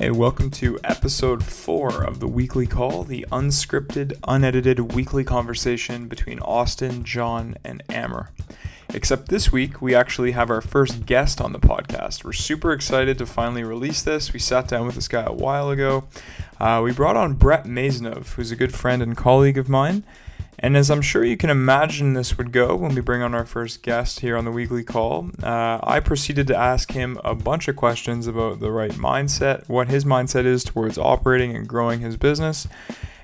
Hi, welcome to episode four of the weekly call, the unscripted, unedited weekly conversation between Austin, John, and Amer. Except this week, we actually have our first guest on the podcast. We're super excited to finally release this. We sat down with this guy a while ago. Uh, we brought on Brett Maisonneuve, who's a good friend and colleague of mine. And as I'm sure you can imagine this would go when we bring on our first guest here on the weekly call, uh, I proceeded to ask him a bunch of questions about the right mindset, what his mindset is towards operating and growing his business.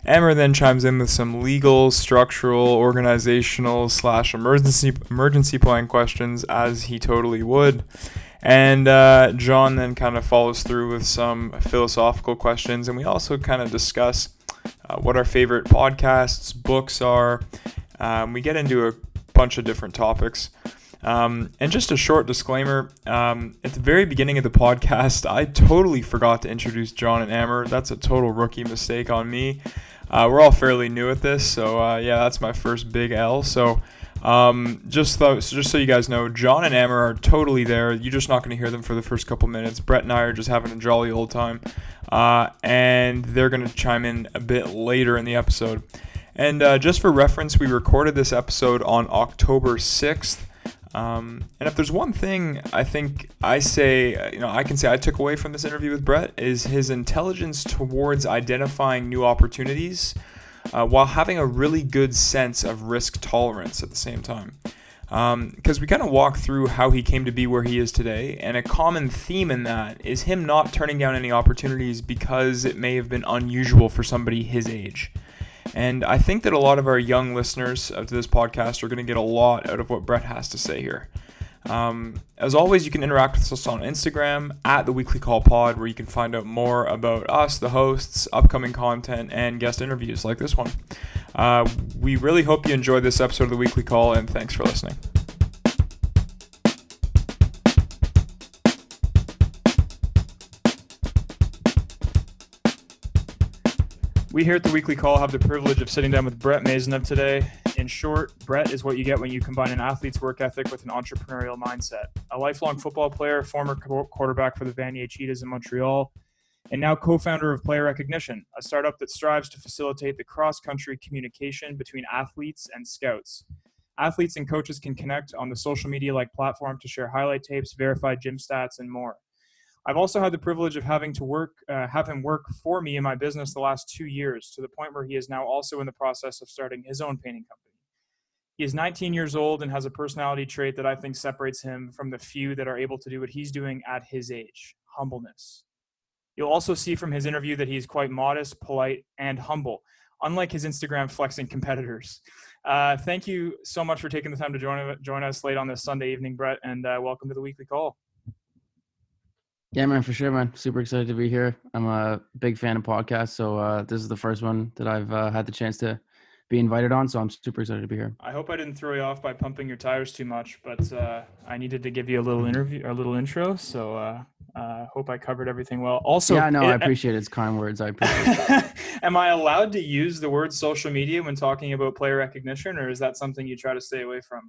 Amer then chimes in with some legal, structural, organizational slash emergency emergency plan questions, as he totally would. And uh, John then kind of follows through with some philosophical questions, and we also kind of discuss uh, what our favorite podcasts, books are. Um, we get into a bunch of different topics. Um, and just a short disclaimer um, at the very beginning of the podcast, I totally forgot to introduce John and Amer. That's a total rookie mistake on me. Uh, we're all fairly new at this, so uh, yeah, that's my first big L. So um, just so just so you guys know, John and Amer are totally there. You're just not going to hear them for the first couple minutes. Brett and I are just having a jolly old time, uh, and they're going to chime in a bit later in the episode. And uh, just for reference, we recorded this episode on October 6th. Um, and if there's one thing I think I say, you know, I can say I took away from this interview with Brett is his intelligence towards identifying new opportunities uh, while having a really good sense of risk tolerance at the same time. Because um, we kind of walk through how he came to be where he is today, and a common theme in that is him not turning down any opportunities because it may have been unusual for somebody his age. And I think that a lot of our young listeners to this podcast are going to get a lot out of what Brett has to say here. Um, as always, you can interact with us on Instagram at the Weekly Call Pod, where you can find out more about us, the hosts, upcoming content, and guest interviews like this one. Uh, we really hope you enjoyed this episode of the Weekly Call, and thanks for listening. We here at the Weekly Call have the privilege of sitting down with Brett Maisonneuve today. In short, Brett is what you get when you combine an athlete's work ethic with an entrepreneurial mindset. A lifelong football player, former quarterback for the Vanier Cheetahs in Montreal, and now co-founder of Player Recognition, a startup that strives to facilitate the cross-country communication between athletes and scouts. Athletes and coaches can connect on the social media-like platform to share highlight tapes, verified gym stats, and more. I've also had the privilege of having to work, uh, have him work for me in my business the last two years, to the point where he is now also in the process of starting his own painting company. He is 19 years old and has a personality trait that I think separates him from the few that are able to do what he's doing at his age humbleness. You'll also see from his interview that he's quite modest, polite, and humble, unlike his Instagram flexing competitors. Uh, thank you so much for taking the time to join, join us late on this Sunday evening, Brett, and uh, welcome to the weekly call. Yeah, man, for sure, man. Super excited to be here. I'm a big fan of podcasts, so uh, this is the first one that I've uh, had the chance to be invited on. So I'm super excited to be here. I hope I didn't throw you off by pumping your tires too much, but uh, I needed to give you a little interview, a little intro. So uh, uh, hope I covered everything well. Also, yeah, no, it, I appreciate its kind words. I appreciate. Am I allowed to use the word social media when talking about player recognition, or is that something you try to stay away from?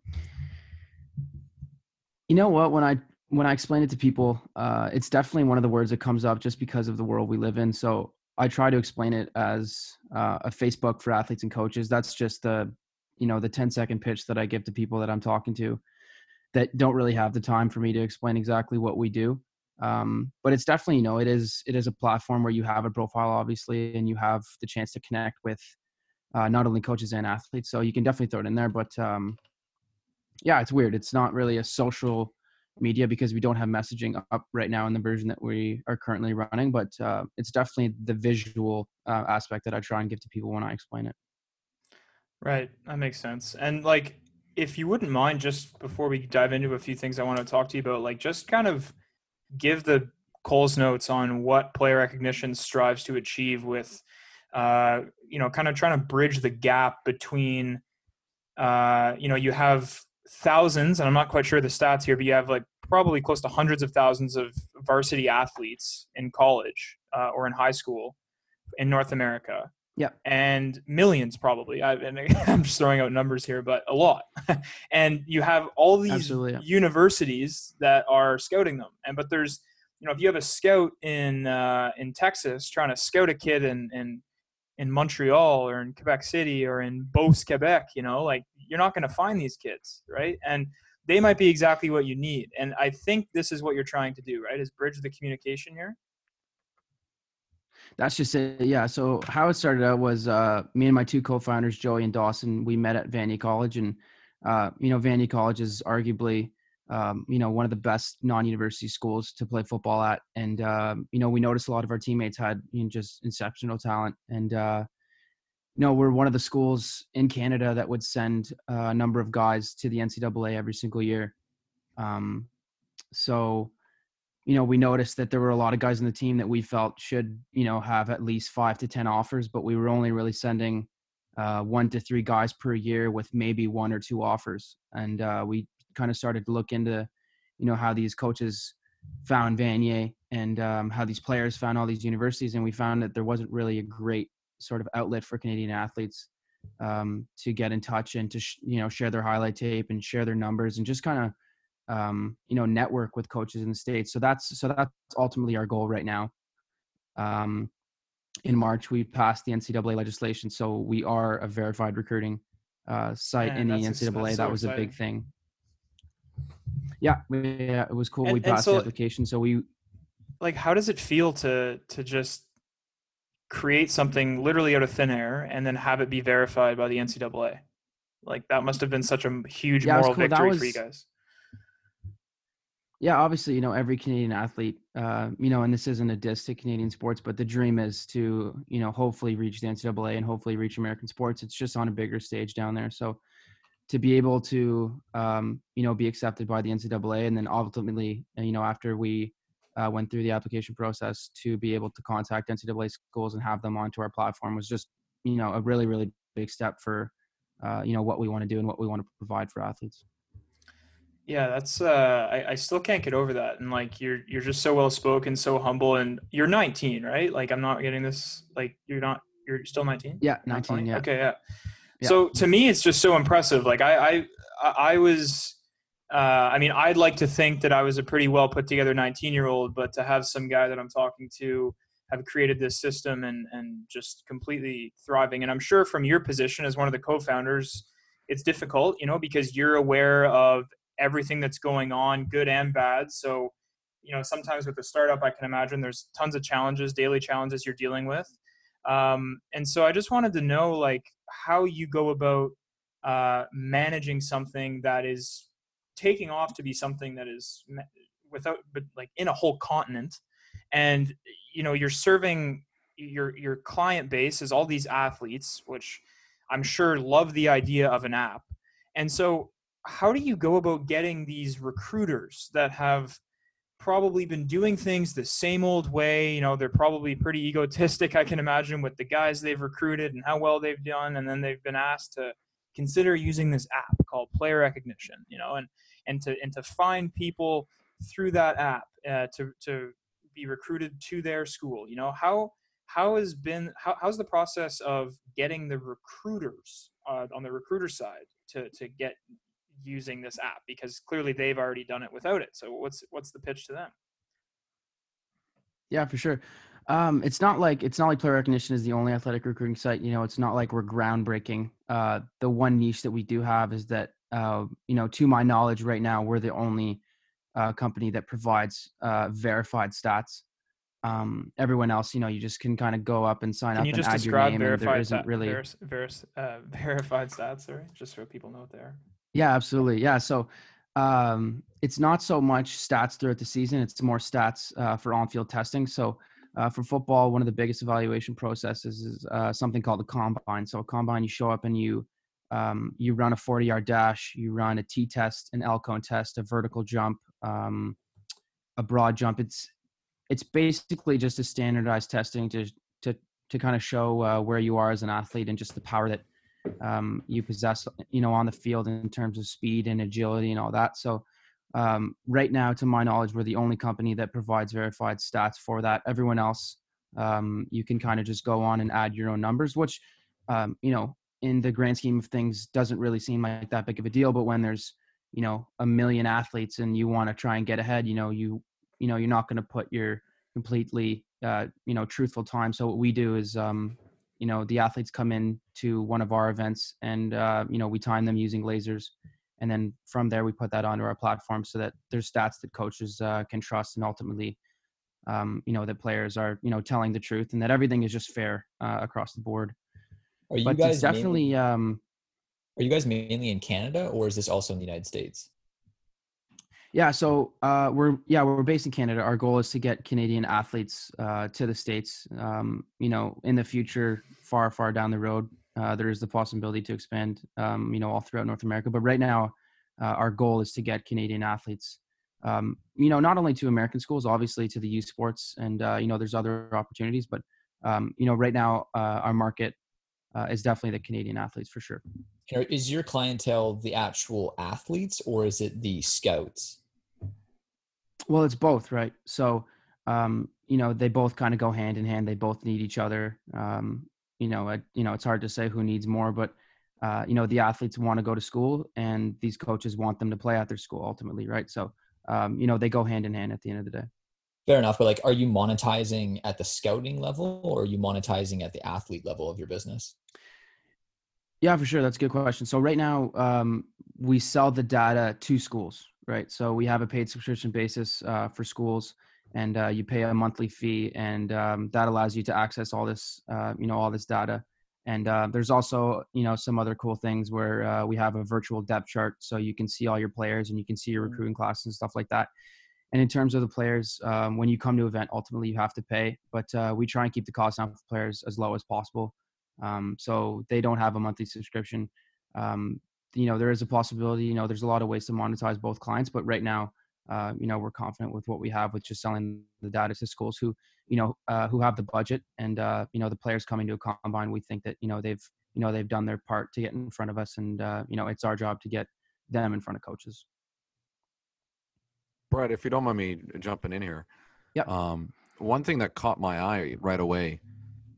You know what? When I when I explain it to people, uh, it's definitely one of the words that comes up just because of the world we live in. So I try to explain it as uh, a Facebook for athletes and coaches. That's just the, you know, the 10 second pitch that I give to people that I'm talking to that don't really have the time for me to explain exactly what we do. Um, but it's definitely, you know, it is, it is a platform where you have a profile, obviously, and you have the chance to connect with uh, not only coaches and athletes. So you can definitely throw it in there, but um, yeah, it's weird. It's not really a social media because we don't have messaging up right now in the version that we are currently running but uh, it's definitely the visual uh, aspect that i try and give to people when i explain it. Right. That makes sense. And like if you wouldn't mind just before we dive into a few things i want to talk to you about like just kind of give the coles notes on what player recognition strives to achieve with uh, you know kind of trying to bridge the gap between uh, you know you have thousands, and I'm not quite sure the stats here, but you have like probably close to hundreds of thousands of varsity athletes in college uh, or in high school in North America. Yeah. And millions probably. I, am just throwing out numbers here, but a lot. and you have all these universities that are scouting them. And but there's you know, if you have a scout in uh, in Texas trying to scout a kid in in in Montreal or in Quebec City or in Beauce, Quebec, you know, like you're not going to find these kids, right? And they might be exactly what you need. And I think this is what you're trying to do, right? Is bridge the communication here. That's just it. Yeah. So how it started out was uh, me and my two co-founders, Joey and Dawson. We met at Vanier College, and uh, you know, Vanier College is arguably um, you know one of the best non-university schools to play football at, and um, you know, we noticed a lot of our teammates had you know, just exceptional talent, and uh, you know, we're one of the schools in Canada that would send a number of guys to the NCAA every single year. Um, so you know, we noticed that there were a lot of guys in the team that we felt should, you know, have at least five to 10 offers, but we were only really sending uh, one to three guys per year with maybe one or two offers. And uh, we kind of started to look into, you know, how these coaches found Vanier and um, how these players found all these universities. And we found that there wasn't really a great sort of outlet for Canadian athletes um, to get in touch and to, sh- you know, share their highlight tape and share their numbers and just kind of um, you know network with coaches in the states. So that's so that's ultimately our goal right now. Um, in March, we passed the NCAA legislation, so we are a verified recruiting uh, site Man, in the NCAA. That was a big thing. Yeah, yeah, it was cool. And, we passed so, the application, so we. Like, how does it feel to to just create something literally out of thin air and then have it be verified by the NCAA? Like that must have been such a huge yeah, moral cool. victory was, for you guys yeah, obviously, you know, every Canadian athlete, uh, you know, and this isn't a diss to Canadian sports, but the dream is to, you know, hopefully reach the NCAA and hopefully reach American sports. It's just on a bigger stage down there. So to be able to, um, you know, be accepted by the NCAA and then ultimately, you know, after we uh, went through the application process to be able to contact NCAA schools and have them onto our platform was just, you know, a really, really big step for, uh, you know, what we want to do and what we want to provide for athletes. Yeah, that's uh I, I still can't get over that. And like you're you're just so well spoken, so humble and you're 19, right? Like I'm not getting this like you're not you're still 19? Yeah, 19, yeah. Okay, yeah. So to me it's just so impressive. Like I I I was uh I mean, I'd like to think that I was a pretty well put together 19-year-old, but to have some guy that I'm talking to have created this system and and just completely thriving and I'm sure from your position as one of the co-founders it's difficult, you know, because you're aware of everything that's going on, good and bad. So, you know, sometimes with a startup, I can imagine there's tons of challenges, daily challenges you're dealing with. Um, and so I just wanted to know, like, how you go about uh, managing something that is taking off to be something that is without, but like in a whole continent, and you know, you're serving your your client base is all these athletes, which I'm sure love the idea of an app. And so how do you go about getting these recruiters that have probably been doing things the same old way. You know they're probably pretty egotistic i can imagine with the guys they've recruited and how well they've done. And then they've been asked to consider using this app called player recognition you know and and to and to find people through that app uh, to to be recruited to their school. You know how how has been how, how's the process of getting the recruiters uh, on the recruiter side to to get using this app because clearly they've already done it without it. So what's what's the pitch to them? Yeah, for sure. Um, it's not like it's not like player recognition is the only athletic recruiting site. You know, it's not like we're groundbreaking. Uh, the one niche that we do have is that uh, you know, to my knowledge, right now we're the only uh, company that provides uh, verified stats. Um, everyone else, you know, you just can kind of go up and sign can up you just add describe your name, and there isn't really uh, verified stats. Sorry, just so people know what they are. Yeah, absolutely. Yeah. So um, it's not so much stats throughout the season, it's more stats uh, for on field testing. So uh, for football, one of the biggest evaluation processes is uh, something called the combine. So a combine, you show up and you um, you run a 40 yard dash, you run a T test, an L cone test, a vertical jump, um, a broad jump. It's it's basically just a standardized testing to to to kind of show uh, where you are as an athlete and just the power that um, you possess, you know, on the field in terms of speed and agility and all that. So um, right now, to my knowledge, we're the only company that provides verified stats for that. Everyone else, um, you can kind of just go on and add your own numbers, which, um, you know, in the grand scheme of things, doesn't really seem like that big of a deal. But when there's, you know, a million athletes and you want to try and get ahead, you know, you you know you're not going to put your completely uh, you know truthful time. So what we do is um, you know the athletes come in to one of our events and uh, you know we time them using lasers and then from there we put that onto our platform so that there's stats that coaches uh, can trust and ultimately um, you know that players are you know telling the truth and that everything is just fair uh, across the board. Are you but guys definitely mainly, um, are you guys mainly in canada or is this also in the united states yeah, so uh, we're yeah we're based in Canada. Our goal is to get Canadian athletes uh, to the states. Um, you know, in the future, far far down the road, uh, there is the possibility to expand. Um, you know, all throughout North America. But right now, uh, our goal is to get Canadian athletes. Um, you know, not only to American schools, obviously to the youth sports, and uh, you know, there's other opportunities. But um, you know, right now, uh, our market is definitely the Canadian athletes for sure. Is your clientele the actual athletes, or is it the scouts? Well, it's both, right? So, um, you know, they both kind of go hand in hand. They both need each other. Um, you know, you know, it's hard to say who needs more, but uh, you know, the athletes want to go to school, and these coaches want them to play at their school ultimately, right? So, um, you know, they go hand in hand at the end of the day. Fair enough, but like, are you monetizing at the scouting level, or are you monetizing at the athlete level of your business? Yeah, for sure. That's a good question. So right now, um, we sell the data to schools, right? So we have a paid subscription basis uh, for schools, and uh, you pay a monthly fee, and um, that allows you to access all this, uh, you know, all this data. And uh, there's also, you know, some other cool things where uh, we have a virtual depth chart, so you can see all your players and you can see your mm. recruiting class and stuff like that. And in terms of the players, um, when you come to event, ultimately you have to pay, but uh, we try and keep the cost down for players as low as possible. Um, so they don't have a monthly subscription. Um, you know there is a possibility you know there's a lot of ways to monetize both clients but right now uh, you know we're confident with what we have with just selling the data to schools who you know uh, who have the budget and uh, you know the players coming to a combine we think that you know they've you know they've done their part to get in front of us and uh, you know it's our job to get them in front of coaches. Brett if you don't mind me jumping in here yeah um, one thing that caught my eye right away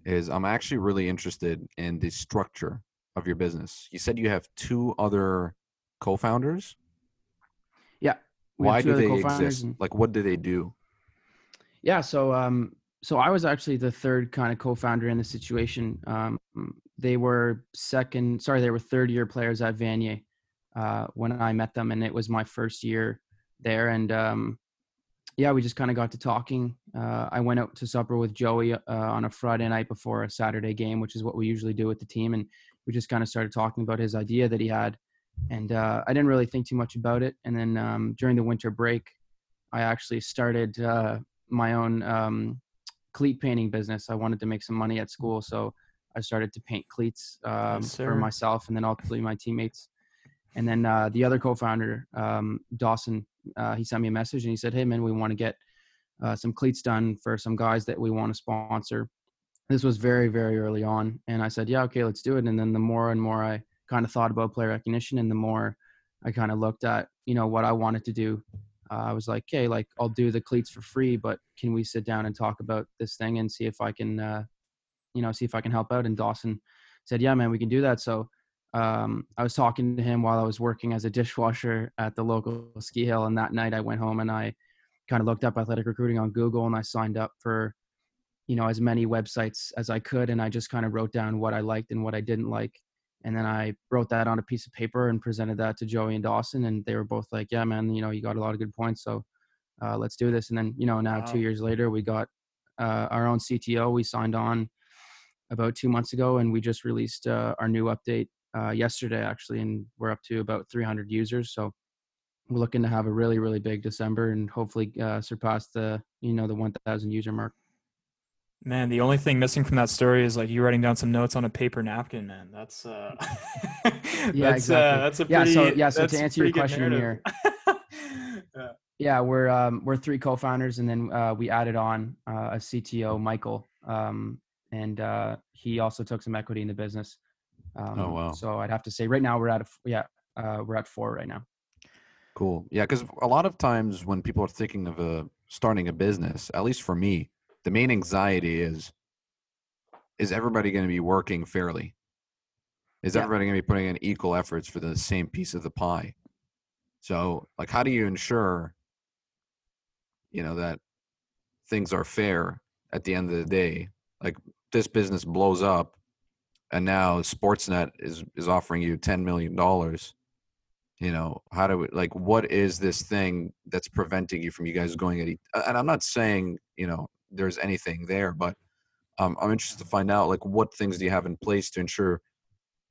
is i'm actually really interested in the structure of your business. You said you have two other co-founders. Yeah. Why do they exist? And, like, what do they do? Yeah. So, um, so I was actually the third kind of co-founder in the situation. Um, they were second, sorry, they were third year players at Vanier uh, when I met them, and it was my first year there. And um, yeah, we just kind of got to talking. Uh, I went out to supper with Joey uh, on a Friday night before a Saturday game, which is what we usually do with the team, and we just kind of started talking about his idea that he had. And uh, I didn't really think too much about it. And then um, during the winter break, I actually started uh, my own um, cleat painting business. I wanted to make some money at school, so I started to paint cleats um, yes, for myself and then ultimately my teammates. And then uh, the other co-founder, um, Dawson, uh, he sent me a message and he said, "Hey man, we want to get uh, some cleats done for some guys that we want to sponsor." This was very very early on and i said yeah okay let's do it. And then the more and more i kind of thought about player recognition and the more i kind of looked at you know what i wanted to do uh, i was like okay like i'll do the cleats for free but can we sit down and talk about this thing and see if i can uh, you know see if i can help out? And dawson said yeah man we can do that. So um, i was talking to him while i was working as a dishwasher at the local ski hill and that night i went home and i kind of looked up athletic recruiting on google and i signed up for you know as many websites as i could and i just kind of wrote down what i liked and what i didn't like and then i wrote that on a piece of paper and presented that to joey and dawson and they were both like yeah man you know you got a lot of good points so uh, let's do this. And then you know now wow. two years later we got uh, our own cto we signed on about two months ago and we just released uh, our new update uh, yesterday actually and we're up to about 300 users so we're looking to have a really really big december and hopefully uh, surpass the you know the 1000 user mark Man, the only thing missing from that story is like you writing down some notes on a paper napkin, man. That's uh Yeah, that's, uh, exactly. Uh, that's a pretty, yeah, so yeah, so to answer your question here. yeah. yeah, we're um we're three co-founders and then uh we added on uh, a CTO, Michael. Um and uh he also took some equity in the business. Um, oh wow. So I'd have to say right now we're at a yeah, uh we're at 4 right now. Cool. Yeah, cuz a lot of times when people are thinking of a starting a business, at least for me, the main anxiety is is everybody going to be working fairly? Is yeah. everybody going to be putting in equal efforts for the same piece of the pie? So like how do you ensure you know that things are fair at the end of the day? Like this business blows up and now sportsnet is is offering you 10 million dollars. You know how do we like what is this thing that's preventing you from you guys going at each and i'm not saying you know there's anything there but um, i'm interested to find out like what things do you have in place to ensure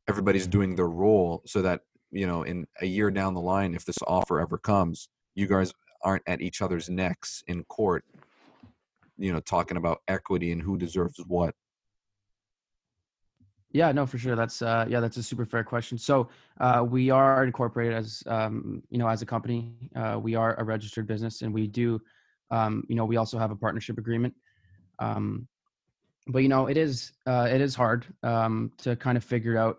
everybody's doing their role so that you know in a year down the line if this offer ever comes you guys aren't at each other's necks in court you know talking about equity and who deserves what Yeah, no, for sure. That's uh, yeah, that's a super fair question. So uh, we are incorporated as um, you know as a company. Uh, we are a registered business, and we do um, you know we also have a partnership agreement. Um, but you know it is uh, it is hard um, to kind of figure out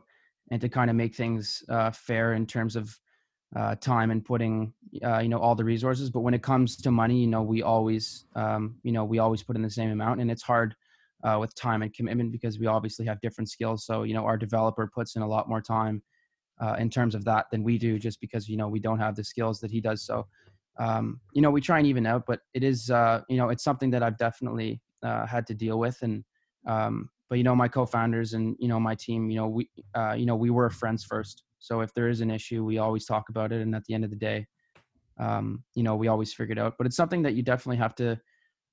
and to kind of make things uh, fair in terms of uh, time and putting uh, you know all the resources. But when it comes to money, you know we always um, you know we always put in the same amount, and it's hard uh, with time and commitment because we obviously have different skills. So you know our developer puts in a lot more time uh, in terms of that than we do, just because you know we don't have the skills that he does. So um, you know we try and even out, but it is uh, you know it's something that I've definitely uh, had to deal with and. Um, but you know my co-founders and you know my team you know we uh, you know we were friends first so if there is an issue we always talk about it and at the end of the day um, you know we always figure it out but it's something that you definitely have to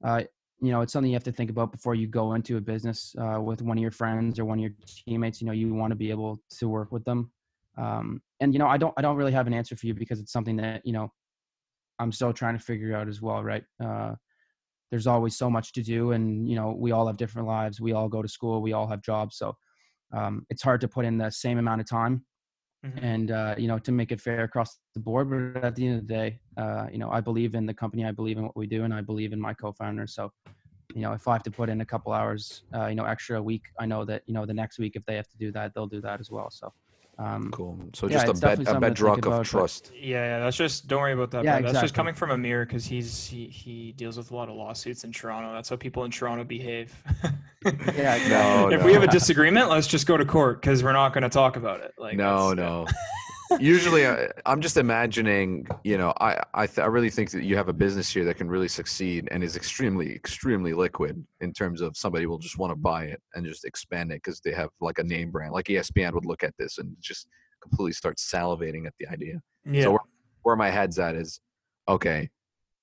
uh, you know it's something you have to think about before you go into a business uh, with one of your friends or one of your teammates you know you want to be able to work with them um, and you know i don't i don't really have an answer for you because it's something that you know i'm still trying to figure out as well right uh, there's always so much to do and you know we all have different lives we all go to school we all have jobs so um, it's hard to put in the same amount of time Mhm. and uh, you know to make it fair across the board but at the end of the day uh, you know i believe in the company i believe in what we do and i believe in my co-founder so you know if i have to put in a couple hours uh, you know extra a week i know that you know the next week if they have to do that they'll do that as well so um, cool so Yeah, just a bed a something to think bedrock about, of but- trust Yeah, yeah, that's just don't worry about that. Yeah, Brett. That's just coming from Amer because he's he he deals with a lot of lawsuits in Toronto. That's how people in Toronto behave. Yeah, No, if we have a disagreement, let's just go to court because we're not going to talk about it. Like no no usually I, i'm just imagining you know i I, th- I really think that you have a business here that can really succeed and is extremely extremely liquid in terms of somebody will just want to buy it and just expand it because they have like a name brand like espn would look at this and just completely start salivating at the idea Yeah. so where, where my head's at is okay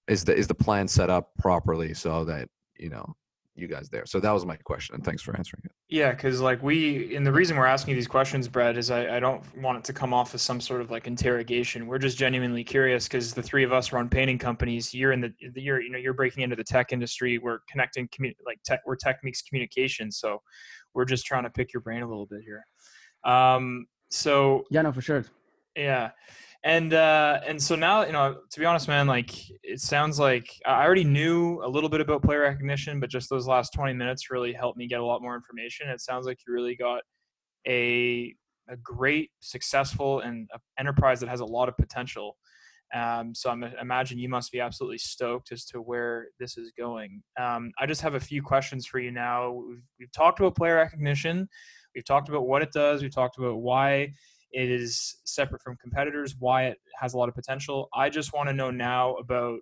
is the is the plan set up properly so that you know you guys there so that was my question and thanks for answering it Yeah, because like we, and the reason we're asking you these questions, Brett, is I, I don't want it to come off as some sort of like interrogation. We're just genuinely curious because the three of us run painting companies. You're in the, the you're you know you're breaking into the tech industry. We're connecting commu- like tech. We're tech meets communication. So we're just trying to pick your brain a little bit here. Um. So yeah no for sure yeah. And uh and so now, you know, to be honest, man, like it sounds like I already knew a little bit about player recognition, but just those last 20 minutes really helped me get a lot more information. It sounds like you really got a a great, successful and enterprise that has a lot of potential. Um, so I'm, I imagine you must be absolutely stoked as to where this is going. Um, I just have a few questions for you now. We've, we've talked about player recognition. We've talked about what it does. We've talked about why it is separate from competitors, why it has a lot of potential. I just want to know now about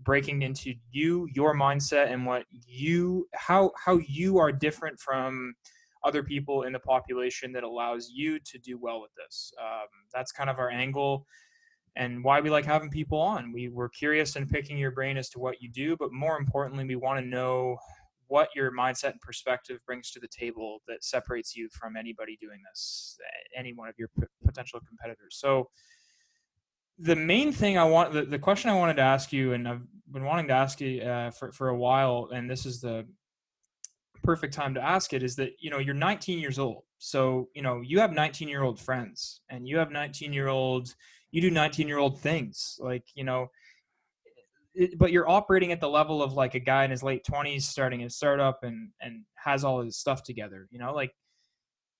breaking into you, your mindset, and what you how how you are different from other people in the population that allows you to do well with this. Um, that's kind of our angle and why we like having people on. We were curious and picking your brain as to what you do, but more importantly, we want to know what your mindset and perspective brings to the table that separates you from anybody doing this, any one of your p- potential competitors. So, the main thing I want, the, the question I wanted to ask you, and I've been wanting to ask you uh, for, for a while, and this is the perfect time to ask it, is that, you know, you're 19 years old. So, you know, you have 19 year old friends and you have 19 year old, you do 19 year old things. Like, you know, but you're operating at the level of like a guy in his late 20s starting a startup and and has all his stuff together you know? Like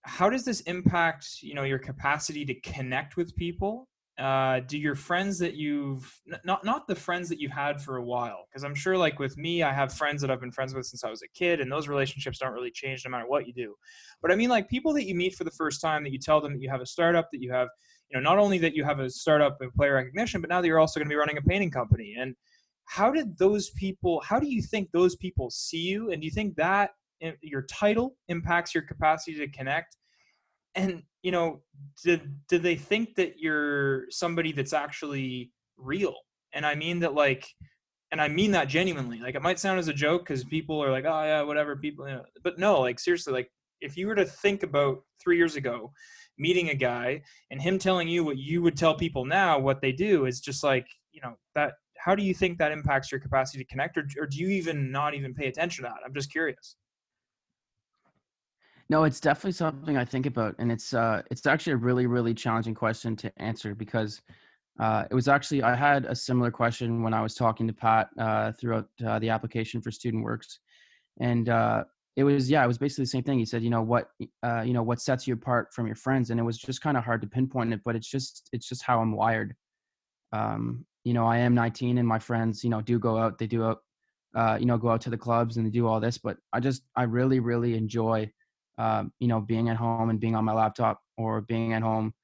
how does this impact you know your capacity to connect with people? Uh, do your friends that you've not not the friends that you've had for a while because i'm sure like with me i have friends that i've been friends with since i was a kid and those relationships don't really change no matter what you do. But i mean like people that you meet for the first time that you tell them that you have a startup that you have you know not only that you have a startup in player recognition but now that you're also going to be running a painting company and how did those people how do you think those people see you? And do you think that eh, your title impacts your capacity to connect? And you know did did they think that you're somebody that's actually real? And i mean that like and i mean that genuinely. Like it might sound as a joke because people are like oh yeah whatever people you know. but no like seriously like if you were to think about three years ago meeting a guy and him telling you what you would tell people now what they do is just like you know that how do you think that impacts your capacity to connect or, or do you even not even pay attention to that i'm just curious No, it's definitely something I think about, and it's uh, it's actually a really, really challenging question to answer because uh, it was actually I had a similar question when I was talking to Pat uh, throughout uh, the application for Student Works, and uh, it was yeah, it was basically the same thing. He said, you know what, uh, you know what sets you apart from your friends, and it was just kind of hard to pinpoint it, but it's just it's just how I'm wired. Um, you know, I am 19, and my friends, you know, do go out, they do out, uh, you know, go out to the clubs and they do all this, but I just I really, really enjoy um, you know, being at home and being on my laptop or being at home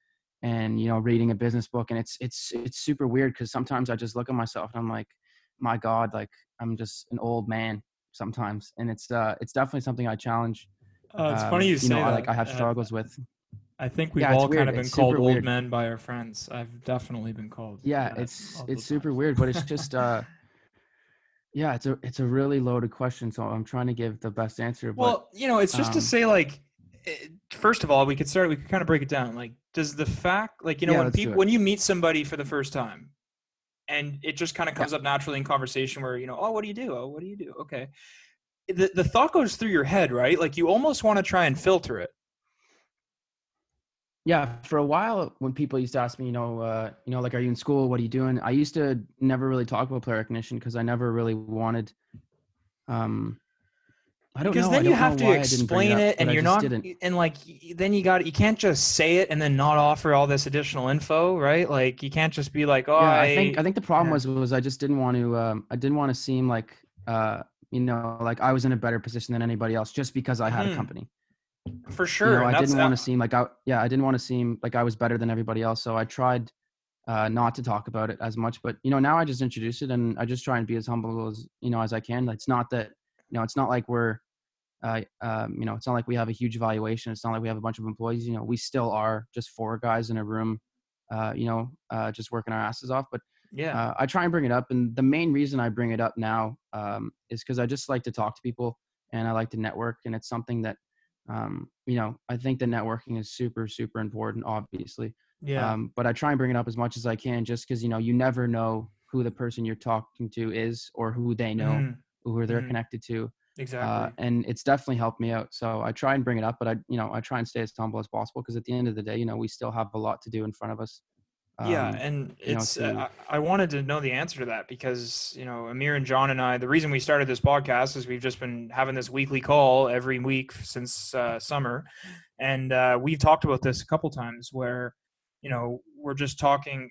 and you know reading a business book and it's it's it's super weird because sometimes I just look at myself and I'm like, my God, like I'm just an old man sometimes, and it's uh it's definitely something I challenge. uh, it's um, funny you say know, I, like I have Uh, struggles with. I think we've Yeah, all kind of been called old weird. men by our friends i've definitely been called Yeah, it's it's super times. weird, but it's just uh yeah, it's a it's a really loaded question, so I'm trying to give the best answer. But Well, you know, it's just to um, say like eh, first of all, we could start we could kind of break it down. Like does the fact like you know Yeah, when people when you meet somebody for the first time and it just kind of Yeah. comes up naturally in conversation where you know, oh, what do you do? Oh, what do you do? Okay. The the thought goes through your head, right? Like you almost want to try and filter it. Yeah, for a while when people used to ask me, you know, uh, you know, like, are you in school? What are you doing? I used to never really talk about player recognition because I never really wanted. Um, I don't because know. then you don't have to I explain up, it, and you're not Didn't. and like then you got you can't just say it and then not offer all this additional info right like you can't just be like oh yeah, I think I think the problem yeah. was was I just didn't want to. Um, I didn't want to seem like, uh, you know, like I was in a better position than anybody else just because I had Mhm. a company. For sure you know, I that's- didn't want to seem like I yeah, I didn't want to seem like I was better than everybody else. So I tried uh, not to talk about it as much. But you know, now I just introduce it and I just try and be as humble as you know as I can. It's not that you know, it's not like we're uh, um, you know, it's not like we have a huge valuation. It's not like we have a bunch of employees. You know, we still are just four guys in a room, uh, you know, uh, just working our asses off. But yeah uh, I try and bring it up, and the main reason I bring it up now um, is because I just like to talk to people and I like to network, and it's something that um, you know I think the networking is super super important, obviously. yeah Um, but I try and bring it up as much as I can, just because you know you never know who the person you're talking to is or who they know, Mhm. who they're Mhm. connected to, exactly uh, and it's definitely helped me out. So I try and bring it up, but I you know I try and stay as humble as possible because at the end of the day, you know we still have a lot to do in front of us. Yeah Um, and you know, it's to- uh, I, I wanted to know the answer to that because you know Amer and john and i the reason we started this podcast is we've just been having this weekly call every week since uh, summer. And uh, we've talked about this a couple times where you know we're just talking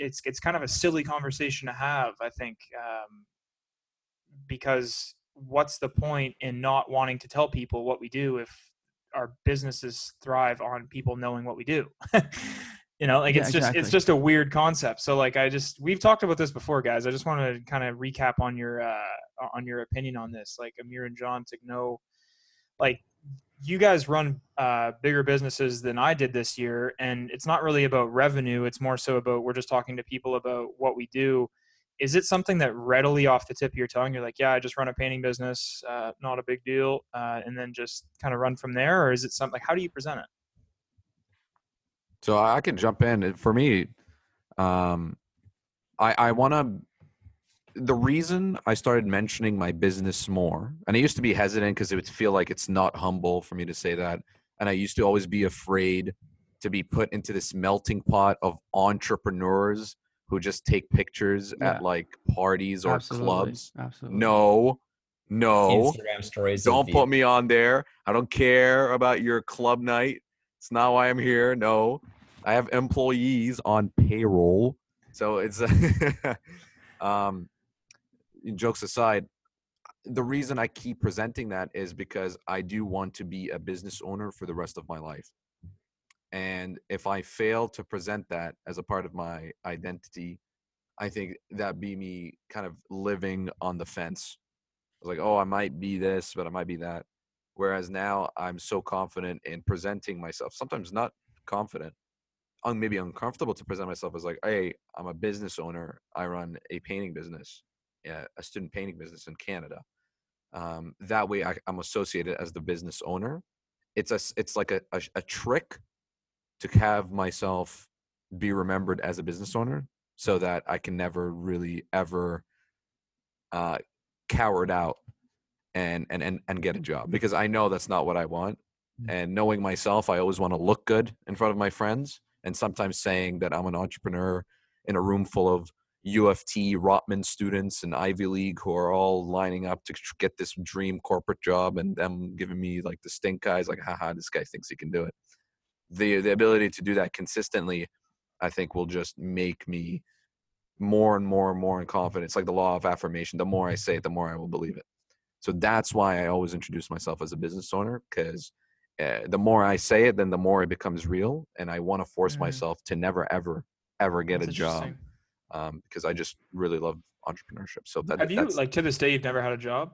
it's it's kind of a silly conversation to have i think um, because what's the point in not wanting to tell people what we do if our businesses thrive on people knowing what we do you know like Yeah, it's just it's just a weird concept so like i just we've talked about this before guys i just want to kind of recap on your uh on your opinion on this like Amer and john to know like you guys run uh, bigger businesses than I did this year, and it's not really about revenue. It's more so about we're just talking to people about what we do. Is it something that readily off the tip of your tongue, you're like, yeah, I just run a painting business, uh, not a big deal, uh, and then just kind of run from there, or is it something like how do you present it? So I can jump in. For me, um, I I want to. The reason I started mentioning my business more, and I used to be hesitant because it would feel like it's not humble for me to say that, and I used to always be afraid to be put into this melting pot of entrepreneurs who just take pictures Yeah. at like parties or Absolutely, clubs. Absolutely. No, no. Instagram stories. Don't the- put me on there. I don't care about your club night. It's not why I'm here. No, I have employees on payroll, so it's. um, jokes aside, the reason I keep presenting that is because I do want to be a business owner for the rest of my life, and if I fail to present that as a part of my identity, I think that be me kind of living on the fence. Like, oh, I might be this, but I might be that. Whereas now I'm so confident in presenting myself. Sometimes not confident, un, maybe uncomfortable to present myself as like, hey, I'm a business owner. I run a painting business, a student painting business in Canada. Um, that way, I, I'm associated as the business owner. It's a, it's like a, a, a trick to have myself be remembered as a business owner, so that I can never really ever uh, cowered out and and and and get a job because I know that's not what I want. Mm. And knowing myself, I always want to look good in front of my friends. And sometimes saying that I'm an entrepreneur in a room full of UofT Rotman students, and Ivy League who are all lining up to get this dream corporate job, and them giving me like the stink eyes, like, haha, this guy thinks he can do it. The the ability to do that consistently, I think, will just make me more and more and more in confidence. Like the law of affirmation. The more I say it, the more I will believe it. So that's why I always introduce myself as a business owner because uh, the more I say it, then the more it becomes real. And I want to force Mhm. myself to never, ever, ever get That's a job um, because I just really love entrepreneurship. So that, Have you that's, like to this day you've never had a job?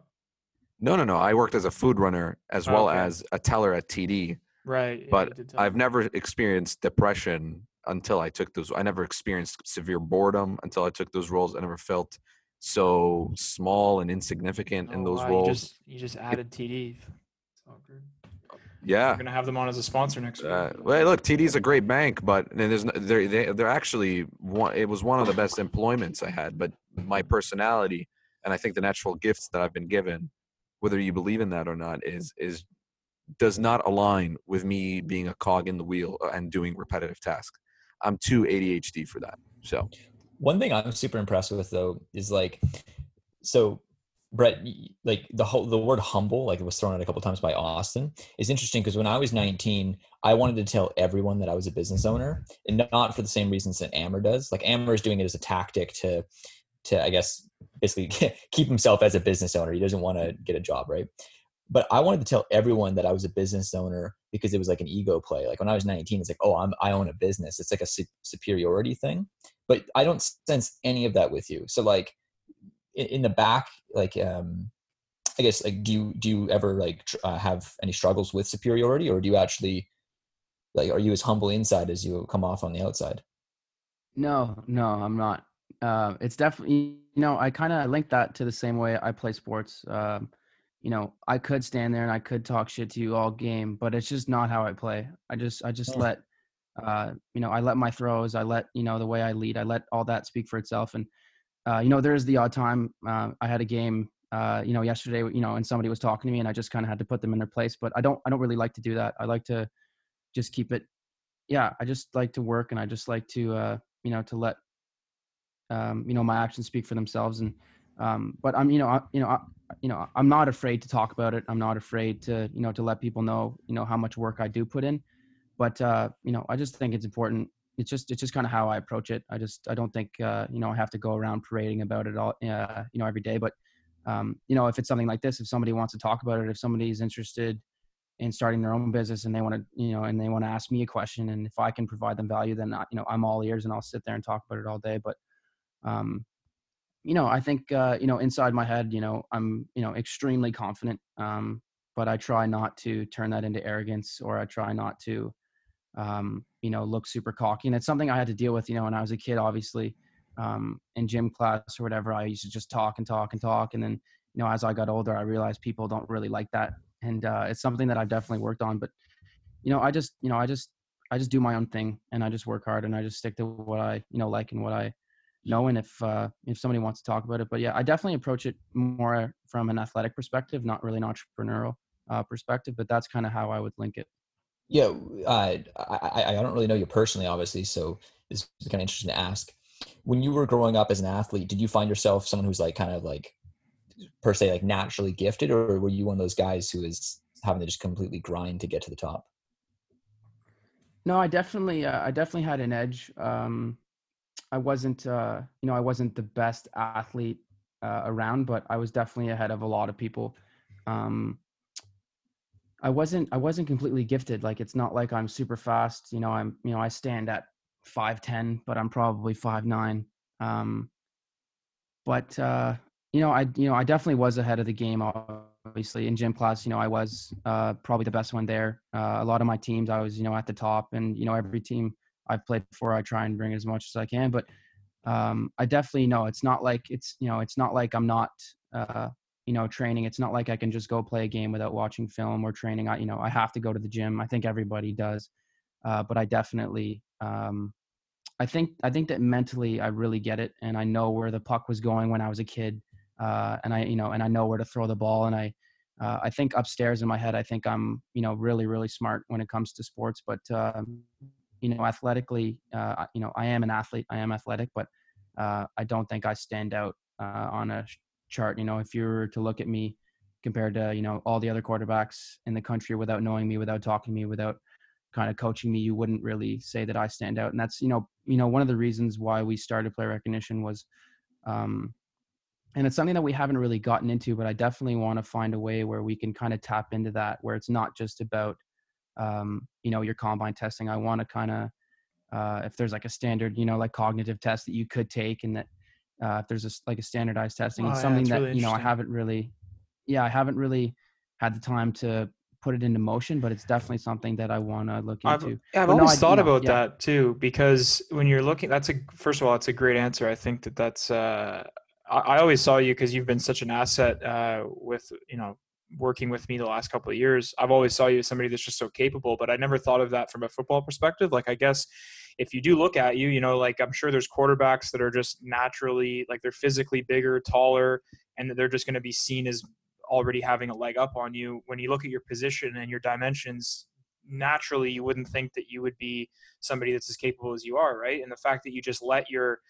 no, no, no. I worked as a food runner as Oh, well okay. as a teller at TD, Right. yeah, but I've me. never experienced depression until I took those. I never experienced severe boredom until I took those roles. I never felt so small and insignificant in Oh, those wow, roles. You just, you just added TD. Yeah. We're gonna have them on as a sponsor next week. Uh, well, look, TD's a great bank, but and there's no, they're they, they're actually one. It was one of the best employments I had, but my personality and I think the natural gifts that I've been given, whether you believe in that or not, is is does not align with me being a cog in the wheel uh, and doing repetitive tasks. I'm too ADHD for that. So One thing I'm super impressed with though is like, so Brett, like the whole the word humble, like it was thrown out a couple times by Austin, is interesting because when I was 19, I wanted to tell everyone that I was a business owner, and not for the same reasons that Amer does. Like Amer is doing it as a tactic to, to I guess basically keep himself as a business owner. He doesn't want to get a job, right? But I wanted to tell everyone that I was a business owner because it was like an ego play. Like when I was 19, it's like, oh, I'm I own a business. It's like a su- superiority thing. But I don't sense any of that with you. So like in, in the back, like um, I guess like do you do you ever like tr- uh, have any struggles with superiority, or do you actually like are you as humble inside as you come off on the outside? No, no, I'm not. Uh, it's definitely, you know, I kind of link that to the same way I play sports. Um, you know, I could stand there and I could talk shit to you all game, but it's just not how I play. I just, I just Yeah. let, uh, you know, I let my throws, I let, you know, the way I lead, I let all that speak for itself. And, uh, you know, there is the odd time uh, I had a game, uh, you know, yesterday, you know, and somebody was talking to me and I just kind of had to put them in their place. But I don't, I don't really like to do that. I like to just keep it. Yeah, I just like to work and I just like to, uh, you know, to let um, you know my actions speak for themselves and um, but i'm you know I, you know I, you know i'm not afraid to talk about it i'm not afraid to you know to let people know you know how much work i do put in but uh, you know i just think it's important it's just it's just kind of how i approach it i just i don't think uh, you know i have to go around parading about it all uh, you know every day but um, you know if it's something like this if somebody wants to talk about it if somebody's interested in starting their own business and they want to you know and they want to ask me a question and if i can provide them value then I, you know i'm all ears and i'll sit there and talk about it all day but um, you know, I think uh, you know inside my head, you know, I'm you know extremely confident, um, but I try not to turn that into arrogance, or I try not to, um, you know, look super cocky. And it's something I had to deal with, you know, when I was a kid. Obviously, um, in gym class or whatever, I used to just talk and talk and talk, and then you know, as I got older, I realized people don't really like that, and uh, it's something that I've definitely worked on. But you know, I just you know, I just I just do my own thing, and I just work hard, and I just stick to what I you know like and what I know and if uh, if somebody wants to talk about it but yeah i definitely approach it more from an athletic perspective not really an entrepreneurial uh, perspective but that's kind of how i would link it Yeah, I, I I don't really know you personally, obviously, so this is kind of interesting to ask. When you were growing up as an athlete, did you find yourself someone who's like kind of like per se like naturally gifted, or were you one of those guys who is having to just completely grind to get to the top? no i definitely uh, i definitely had an edge um i wasn't uh you know i wasn't the best athlete uh, around but i was definitely ahead of a lot of people um i wasn't i wasn't completely gifted like it's not like i'm super fast you know i'm you know i stand at 510 but i'm probably 5'9 um but uh, you know, I you know I definitely was ahead of the game. Obviously, in gym class, you know, I was uh, probably the best one there. Uh, a lot of my teams, I was you know at the top, and you know every team I've played before, I try and bring as much as I can. But um, I definitely know it's not like it's you know it's not like I'm not uh, you know training. It's not like I can just go play a game without watching film or training. I you know I have to go to the gym. I think everybody does, uh, but I definitely um, I think I think that mentally I really get it, and I know where the puck was going when I was a kid, uh, and I you know and I know where to throw the ball, and I uh, I think upstairs in my head I think I'm you know really really smart when it comes to sports, but um, you know athletically uh, you know I am an athlete, I am athletic, but uh, I don't think I stand out uh, on a chart. You know, if you were to look at me compared to you know all the other quarterbacks in the country without knowing me, without talking to me, without kind of coaching me, you wouldn't really say that I stand out. And that's you know you know one of the reasons why we started player recognition was, um, and it's something that we haven't really gotten into, but I definitely want to find a way where we can kind of tap into that, where it's not just about um, you know your combine testing. I want to kind of uh, if there's like a standard, you know, like cognitive test that you could take, and that uh, if there's a, like a standardized testing, Oh, it's yeah, something that's that really you know I haven't really, yeah, I haven't really had the time to put it into motion, but it's definitely something that I want to look I've, into. yeah, I've But no, always I- you thought know, about yeah. that too because when you're looking, that's a first of all, it's a great answer. I think that that's. Uh, I, I always saw you because you've been such an asset uh, with you know working with me the last couple of years. I've always saw you as somebody that's just so capable, but I never thought of that from a football perspective. Like I guess if you do look at you, you know, like I'm sure there's quarterbacks that are just naturally like they're physically bigger, taller, and they're just going to be seen as already having a leg up on you. When you look at your position and your dimensions, naturally you wouldn't think that you would be somebody that's as capable as you are, right? And the fact that you just let your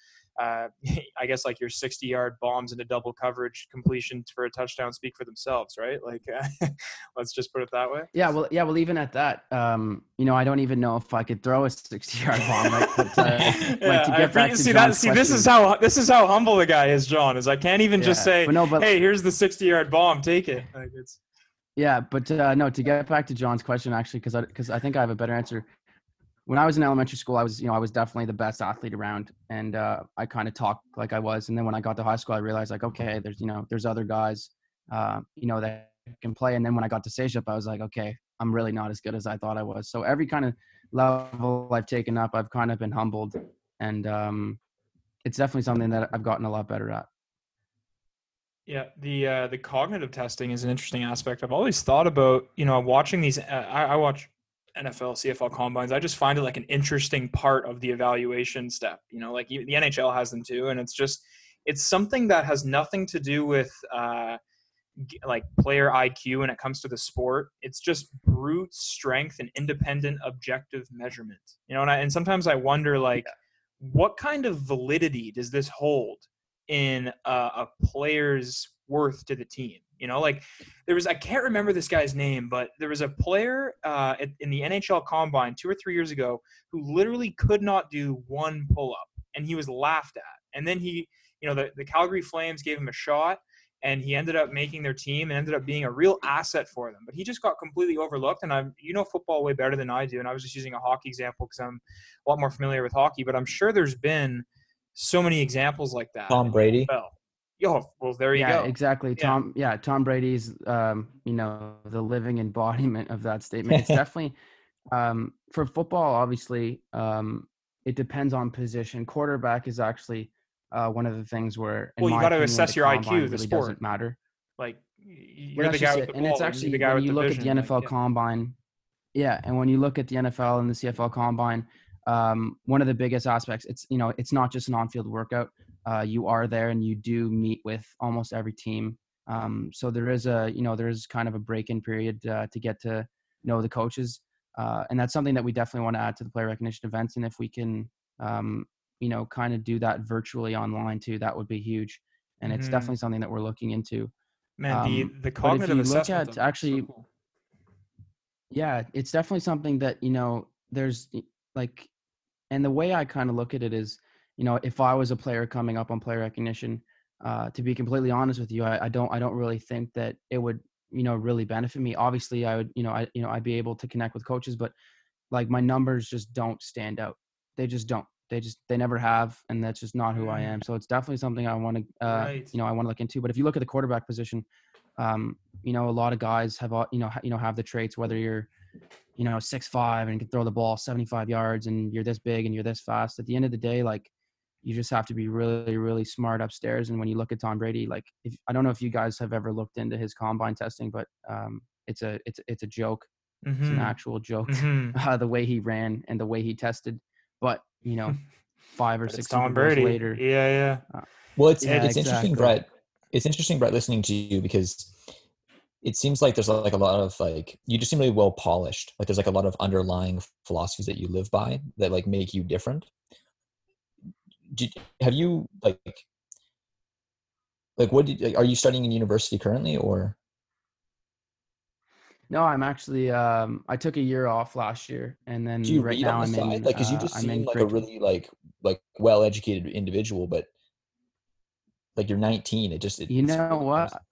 uh, I guess like your 60 yard bombs into double coverage completion for a touchdown speak for themselves, right? Like, uh, let's just put it that way. Yeah, well, yeah, well, even at that, um, you know, I don't even know if I could throw a sixty-yard bomb. Like, but, uh, like Yeah, to I get back to see that. See, this is how this is how humble the guy is, John. Is I can't even just say, but no, but "Hey, here's the 60 yard bomb. Take it." Like it's Yeah, but uh, no, to get back to John's question, actually, because I because I think I have a better answer. When I was in elementary school, I was you know I was definitely the best athlete around, and uh, I kind of talked like I was. And then when I got to high school, I realized like okay, there's you know there's other guys, uh, you know that can play. And then when I got to up, I was like okay, I'm really not as good as I thought I was. So every kind of level I've taken up, I've kind of been humbled, and um, it's definitely something that I've gotten a lot better at. Yeah, the uh, the cognitive testing is an interesting aspect. I've always thought about, you know, watching these. Uh, I, I watch NFL, CFL combines. I just find it like an interesting part of the evaluation step. You know, like the NHL has them too, and it's just it's something that has nothing to do with uh, like player IQ when it comes to the sport. It's just brute strength and independent objective measurement. You know, and I, and sometimes I wonder like, what kind of validity does this hold? in uh, a player's worth to the team. You know, like there was I can't remember this guy's name, but there was a player uh, in the NHL Combine two or three years ago who literally could not do one pull up, and he was laughed at. And then he, you know, the, the Calgary Flames gave him a shot, and he ended up making their team and ended up being a real asset for them. But he just got completely overlooked. And I'm, you know, football way better than I do, and I was just using a hockey example because I'm a lot more familiar with hockey. But I'm sure there's been so many examples like that. Tom Brady. Well, yo, well, there you yeah, go. exactly. Yeah. Tom, yeah, Tom Brady's, um, you know, the living embodiment of that statement. It's definitely um, for football. Obviously, um, it depends on position. Quarterback is actually uh, one of the things where, Well, you gotta assess your IQ, combine the sport. doesn't matter. Like you're the that's guy just with it. the and it's actually the guy when with you the look vision. at the like, NFL yeah. Combine, yeah, and when you look at the NFL and the CFL Combine, um, one of the biggest aspects, it's you know, it's not just an on-field workout. Uh, you are there and you do meet with almost every team. Um, so there is a you know there is kind of a break-in period uh, to get to know the coaches, uh, and that's something that we definitely want to add to the player recognition events. And if we can, um, you know, kind of do that virtually online too, that would be huge. And it's Mhm. definitely something that we're looking into. Man, the um, the if cognitive you look at is so actually- cool. yeah it's definitely something that you know there's like and the way i kind of look at it is you know if i was a player coming up on player recognition uh, to be completely honest with you I, I don't i don't really think that it would you know really benefit me obviously i would you know i you know i'd be able to connect with coaches but like my numbers just don't stand out they just don't they just they never have, and that's just not who I am. So it's definitely something I want to uh, Right. you know I want to look into. But if you look at the quarterback position, um, you know a lot of guys have all- you know you know have the traits whether you're you know six five and can throw the ball 75 yards and you're this big and you're this fast. At the end of the day, like you just have to be really really smart upstairs. And when you look at Tom Brady, like if I don't know if you guys have ever looked into his combine testing, but um, it's a it's it's a joke. It's an Mhm. actual joke. Mhm. Uh, the way he ran and the way he tested, but you know, five or But six it's Tom Brady. later, Yeah, yeah. Well, it's Yeah, it's interesting. Brett. It's interesting, Brett, listening to you because it seems like there's like a lot of like you just seem really well polished. Like there's like a lot of underlying philosophies that you live by that like make you different. Did, have you like like what did, like, are you studying in university currently or No, I'm actually. Um, I took a year off last year, and then right read now I'm side? in. like because you uh, just I'm seem like a really like like well educated individual, but like you're 19. It just it, You know what?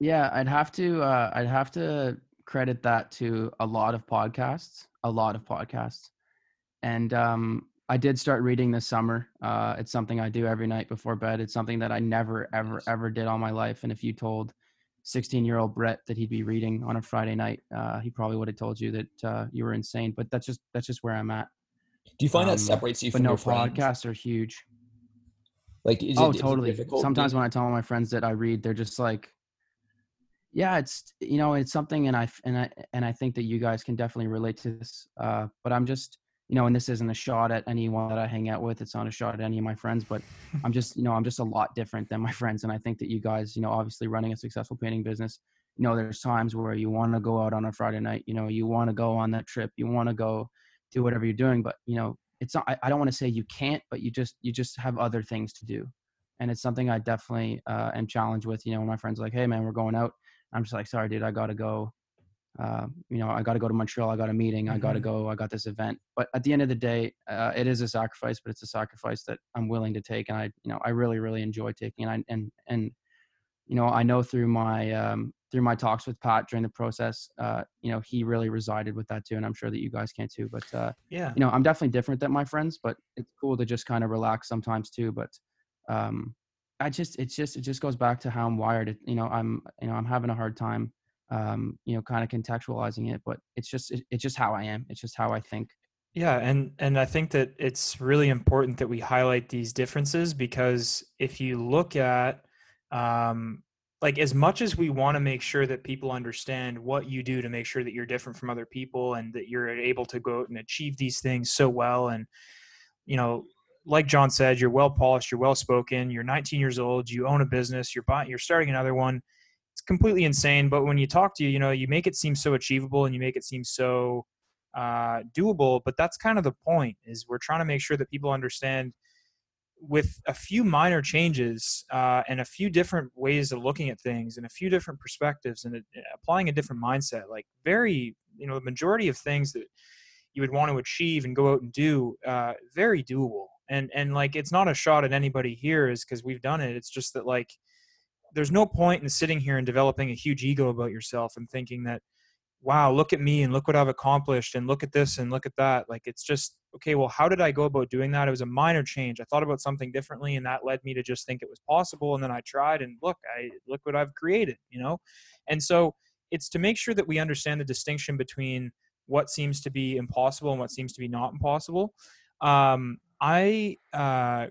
Yeah, I'd have to. Uh, I'd have to credit that to a lot of podcasts. A lot of podcasts, and um, I did start reading this summer. Uh, it's something I do every night before bed. It's something that I never, ever, ever did all my life. And if you told 16-year-old Brett that he'd be reading on a Friday night, uh, he probably would have told you that uh, you were insane. But that's just that's just where I'm at. Do you find Um, that separates you But from no, your friends? podcasts are huge. Like is oh it totally difficult sometimes when i tell my friends that i read they're just like yeah it's you know it's something and i and i and i think that you guys can definitely relate to this uh but i'm just you know and this isn't a shot at anyone that i hang out with it's not a shot at any of my friends but i'm just you know i'm just a lot different than my friends and i think that you guys you know obviously running a successful painting business you know there's times where you want to go out on a friday night you know you want to go on that trip you want to go do whatever you're doing but you know it's not i, I don't want to say you can't but you just you just have other things to do and it's something I definitely uh, am challenged with. You know, when my friends are like, "Hey, man, we're going out," I'm just like, "Sorry, dude, I gotta go. Uh, you know, I gotta go to Montreal. I got a meeting. I gotta Mhm. go. I got this event." But at the end of the day, uh, it is a sacrifice, but it's a sacrifice that I'm willing to take, and I, you know, I really, really enjoy taking. And I, and and you know, I know through my um, through my talks with Pat during the process, uh, you know, he really resided with that too, and I'm sure that you guys can too. But uh, Yeah. you know i'm definitely different than my friends but it's cool to just kind of relax sometimes too but um i just it's just it just goes back to how i'm wired it, you know i'm you know i'm having a hard time um you know kind of contextualizing it but it's just it, it's just how i am. It's just how i think. Yeah, and and I think that it's really important that we highlight these differences because if you look at um like as much as we want to make sure that people understand what you do to make sure that you're different from other people and that you're able to go out and achieve these things so well and you know like John said you're well polished you're well spoken you're 19 years old you own a business you're buying you're starting another one it's completely insane but when you talk to you you know you make it seem so achievable and you make it seem so uh, doable but that's kind of the point is we're trying to make sure that people understand with a few minor changes uh, and a few different ways of looking at things and a few different perspectives and uh, applying a different mindset like very you know the majority of things that you would want to achieve and go out and do uh, very doable. And and like it's not a shot at anybody here is because we've done it. It's just that like there's no point in sitting here and developing a huge ego about yourself and thinking that wow look at me and look what i've accomplished and look at this and look at that. Like it's just okay well how did i go about doing that? It was a minor change. I thought about something differently and that led me to just think it was possible and then i tried and look i look what i've created you know? And so it's to make sure that we understand the distinction between what seems to be impossible and what seems to be not impossible. Um, i uh,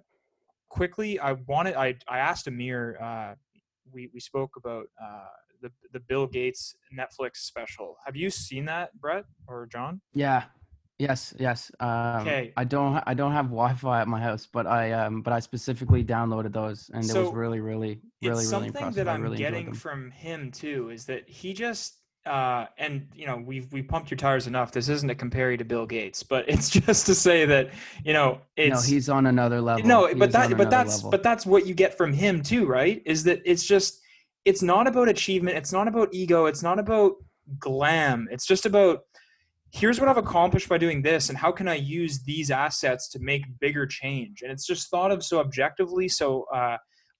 quickly i wanted i, I asked Amer uh, we, we spoke about uh, the, the bill gates netflix special. Have you seen that brett or john? Yeah. Yes yes. Um Okay. i don't i don't have wi-fi at my house but i um but i specifically downloaded those and it was really really really it's really something that I'm really getting from him too is that he just uh, and you know we've we pumped your tires enough. This isn't to compare you to Bill Gates, but it's just to say that you know no he's on another level no, but that but that's level. but that's what you get from him too, right? Is that it's just it's not about achievement, it's not about ego, it's not about glam. It's just about here's what I've accomplished by doing this and how can I use these assets to make bigger change. And it's just thought of so objectively, so uh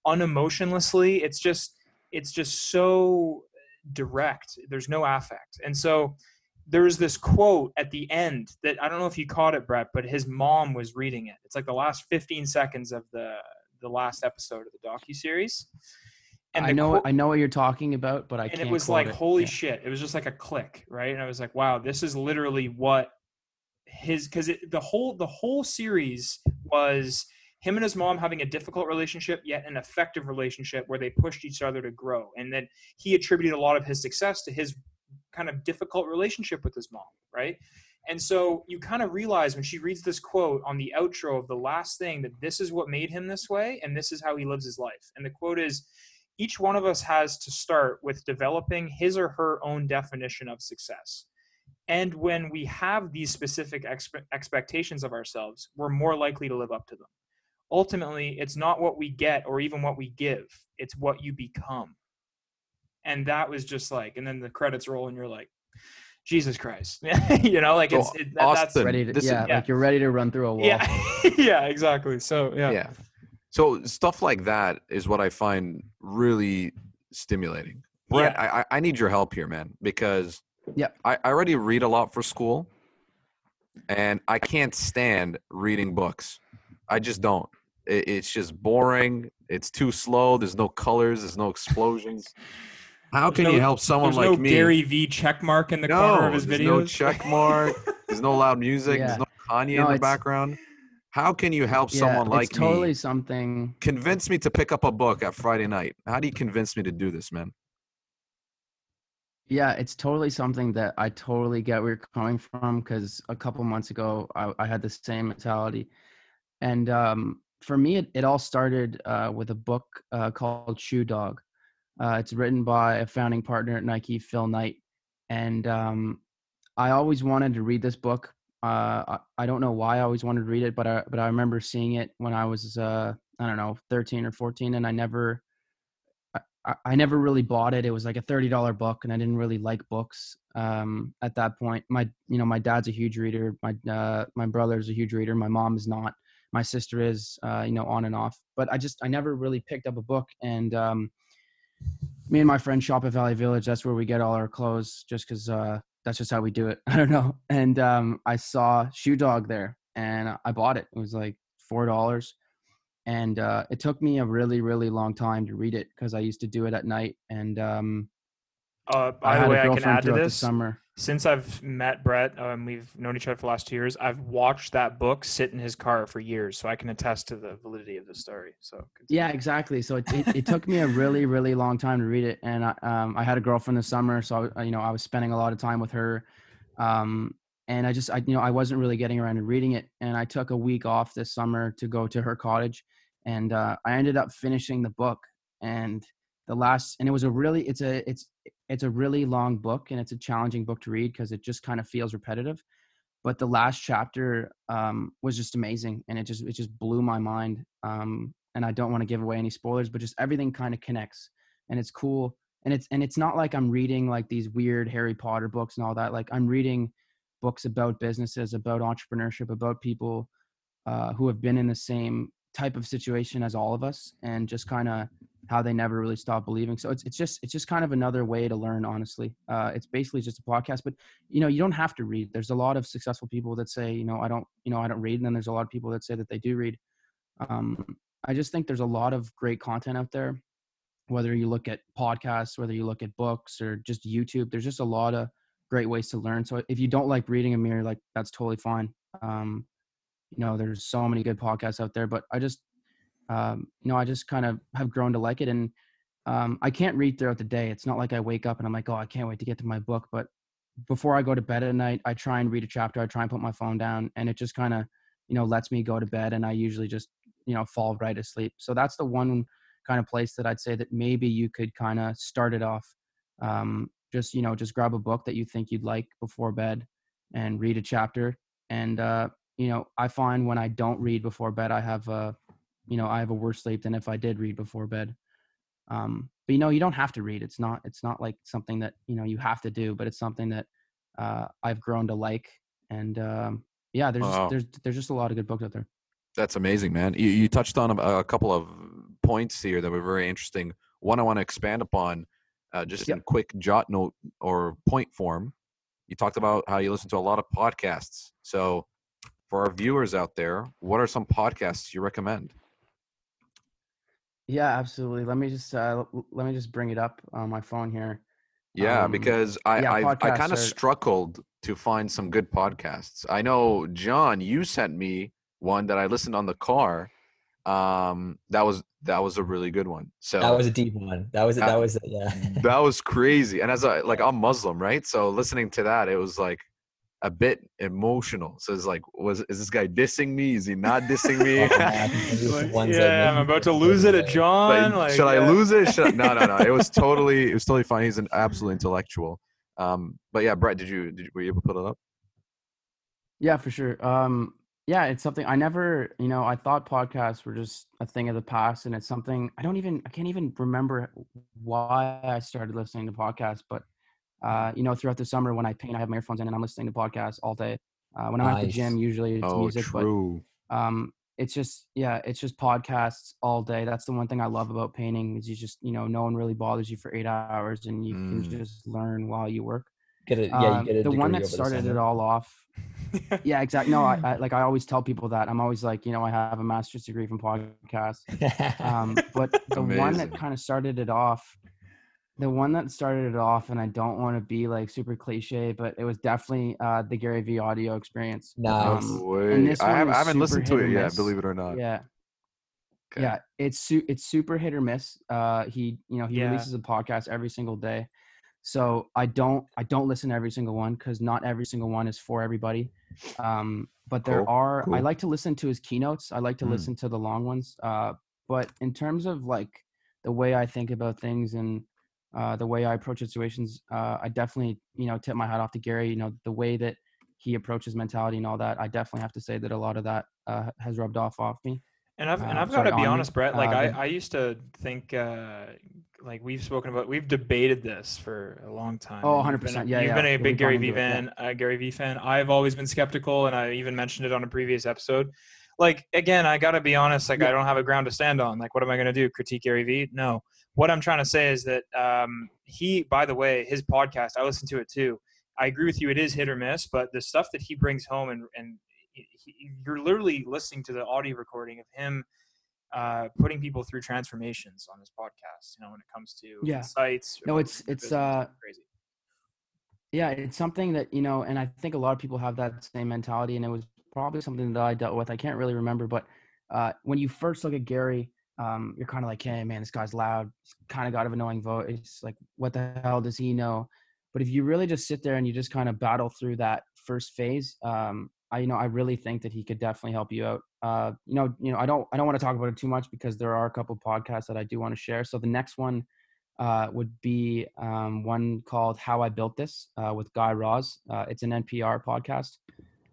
unemotionlessly. It's just it's just so direct. There's no affect. And so there's this quote at the end that I don't know if you caught it, Brett, but his mom was reading it. It's like the last 15 seconds of the the last episode of the docu series. I know I know what you're talking about, but I and can't. it was quote like it. holy Yeah. shit it was just like a click right and i was like wow this is literally what his because the whole the whole series was him and his mom having a difficult relationship yet an effective relationship where they pushed each other to grow and then he attributed a lot of his success to his kind of difficult relationship with his mom right and so you kind of realize when she reads this quote on the outro of the last thing that this is what made him this way and this is how he lives his life and the quote is each one of us has to start with developing his or her own definition of success. And when we have these specific expe- expectations of ourselves, we're more likely to live up to them. Ultimately, it's not what we get or even what we give, it's what you become. And that was just like, and then the credits roll, and you're like, Jesus Christ. you know, like So, it's, it, that, that's, ready to this is- yeah, yeah. like you're ready to run through a wall. yeah, yeah, exactly. So, yeah. yeah. So stuff like that is what I find really stimulating. Brett, I, I I need your help here, man, because yeah I, I already read a lot for school, and I can't stand reading books. I just don't. It, it's just boring. It's too slow. There's no colors. There's no explosions. How There's can no- you help someone There's like no me? Gary V check mark in the no, corner of his there's videos. no check mark. There's no loud music. Yeah. There's no Kanye No, in the background. How can you help Yeah, someone like it's totally me something. convince me to pick up a book at Friday night? How do you convince me to do this, man? Yeah, it's totally something that I totally get where you're coming from because a couple months ago I, I had the same mentality, and um, for me it, it all started uh, with a book uh, called Shoe Dog. Uh, it's written by a founding partner at Nike, Phil Knight, and um, I always wanted to read this book. Uh, I, I don't know why I always wanted to read it, but I but I remember seeing it when I was uh, I don't know 13 or 14, and I never I, I never really bought it. It was like a thirty dollar book, and I didn't really like books um, at that point. My you know my dad's a huge reader. My uh, my brother's a huge reader. My mom is not. My sister is uh, you know on and off. But I just I never really picked up a book. And um, me and my friend shop at Value Village. That's where we get all our clothes, just because uh, that's just how we do it. I don't know. And um, I saw Shoe Dog there, and I bought it. It was like four dollars and uh, it took me a really really long time to read it because i used to do it at night and um, Uh, i by the had way, a I can add to throughout the summer Since I've met Brett, um, we've known each other for the last two years. I've watched that book sit in his car for years, so I can attest to the validity of the story. So continue. yeah exactly so it, it, it took me a really really long time to read it and I, um, I had a girlfriend this summer so I, you know i was spending a lot of time with her um, and i just i you know i wasn't really getting around to reading it and i took a week off this summer to go to her cottage and uh, i ended up finishing the book and the last and it was a really it's a it's it's a really long book and it's a challenging book to read because it just kind of feels repetitive but the last chapter um, was just amazing and it just it just blew my mind um, and i don't want to give away any spoilers but just everything kind of connects and it's cool and it's and it's not like i'm reading like these weird harry potter books and all that like i'm reading books about businesses about entrepreneurship about people uh, who have been in the same type of situation as all of us and just kind of how they never really stop believing. So it's, it's just it's just kind of another way to learn honestly. Uh, it's basically just a podcast but you know you don't have to read. There's a lot of successful people that say you know i don't you know i don't read and then there's a lot of people that say that they do read. Um, i just think there's a lot of great content out there whether you look at podcasts whether you look at books or just youtube there's just a lot of great ways to learn. So if you don't like reading Amer like that's totally fine. Um, you know there's so many good podcasts out there but i just um, you know i just kind of have grown to like it and um, i can't read throughout the day. It's not like i wake up and i'm like oh i can't wait to get to my book but before i go to bed at night i try and read a chapter i try and put my phone down and it just kind of you know lets me go to bed and i usually just you know fall right asleep. So that's the one kind of place that i'd say that maybe you could kind of start it off um, just you know just grab a book that you think you'd like before bed and read a chapter and uh, you know i find when i don't read before bed i have a you know i have a worse sleep than if i did read before bed um, but you know you don't have to read it's not it's not like something that you know you have to do but it's something that uh, i've grown to like and um, yeah there's Wow. there's there's just a lot of good books out there That's amazing, man. You, you touched on a, a couple of points here that were very interesting. One I want to expand upon, uh, just Yep. in quick jot note or point form. you talked about how you listen to a lot of podcasts. So, for our viewers out there, what are some podcasts you recommend? Yeah, absolutely. Let me just uh, let me just bring it up on my phone here. Yeah, Um, because I yeah, I, I kind of are- struggled to find some good podcasts. I know John, you sent me one that I listened on the car. Um, that was that was a really good one. So That was a deep one. That was That- that was yeah. that was crazy. And as a like I'm Muslim, right? So listening to that, it was like a bit emotional. So it's like, was is this guy dissing me? Is he not dissing me? Oh, man, these are the Like, yeah, I'm about to lose it at. John. Like, Like, should I lose it? Should I, no, no, no. It was totally, it was totally fine. He's an absolute intellectual. Um, but yeah, Brett, did you, did you were you able to put it up? Yeah, for sure. Um, yeah, it's something I never, you know, I thought podcasts were just a thing of the past, and it's something I don't even, I can't even remember why I started listening to podcasts. But, uh, you know, throughout the summer when I paint, I have my earphones in and I'm listening to podcasts all day. Uh, when I'm at the gym, usually it's Oh, music, true. but um, it's just, yeah, it's just podcasts all day. That's the one thing I love about painting is you just, you know, no one really bothers you for eight hours, and you Mm. can just learn while you work. Get it? Yeah, Um, you get a the one that started it all off yeah exactly no I, I like i always tell people that i'm always like you know i have a master's degree from podcasts um but the one that kind of started it off the one that started it off and i don't want to be like super cliche but it was definitely uh the gary Vee audio experience Nice. Um, No way. and this I, have, is I haven't listened to it yet, miss. believe it or not. yeah Okay. yeah it's su- it's super hit or miss uh he you know he Yeah. releases a podcast every single day so i don't i don't listen to every single one because not every single one is for everybody um but there Cool, are i like to listen to his keynotes i like to Mm. listen to the long ones uh but in terms of like the way i think about things and uh the way i approach situations uh i definitely you know tip my hat off to gary you know the way that he approaches mentality and all that i definitely have to say that a lot of that uh has rubbed off off me And I've and Uh, I've got to be on me. honest, Brett. Like Uh, I, I used to think uh, like we've spoken about we've debated this for a long time. Oh, and you've been a- 100%. Yeah, You've yeah. been a big Gary gone V into it, yeah. fan, uh, Gary V fan. I've always been skeptical, and I even mentioned it on a previous episode. Like again, I got to be honest. Like I don't have a ground to stand on. Like what am I going to do? Critique Gary V? No. What I'm trying to say is that um, he, by the way, his podcast. I listen to it too. I agree with you. It is hit or miss, but the stuff that he brings home and and he, you're literally listening to the audio recording of him uh, putting people through transformations on his podcast. You know, when it comes to Yeah. insights. No, it's- it's, uh, crazy. yeah it's something that you know and i think a lot of people have that same mentality and it was probably something that i dealt with i can't really remember but uh, when you first look at gary um, you're kind of like hey man this guy's loud he's kind of got an annoying voice it's like what the hell does he know but if you really just sit there and you just kind of battle through that first phase um, i you know i really think that he could definitely help you out uh, you know you know i don't i don't want to talk about it too much because there are a couple podcasts that i do want to share so the next one uh, would be um, one called "How I Built This" uh, with Guy Raz. Uh, it's an NPR podcast.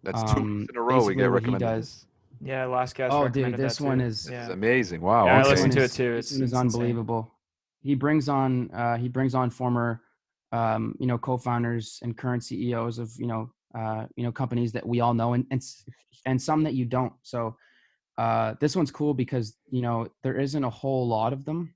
That's two Um, in a row we get he recommended. does- Yeah, last guest. Oh, dude, recommended this that one too. is- yeah. is amazing. Wow. Yeah, I okay. listened to it too. This It's- one is it's insane. unbelievable. He brings on uh, he brings on former um, you know co-founders and current CEOs of you know uh, you know companies that we all know and and and some that you don't. So uh, this one's cool because you know there isn't a whole lot of them,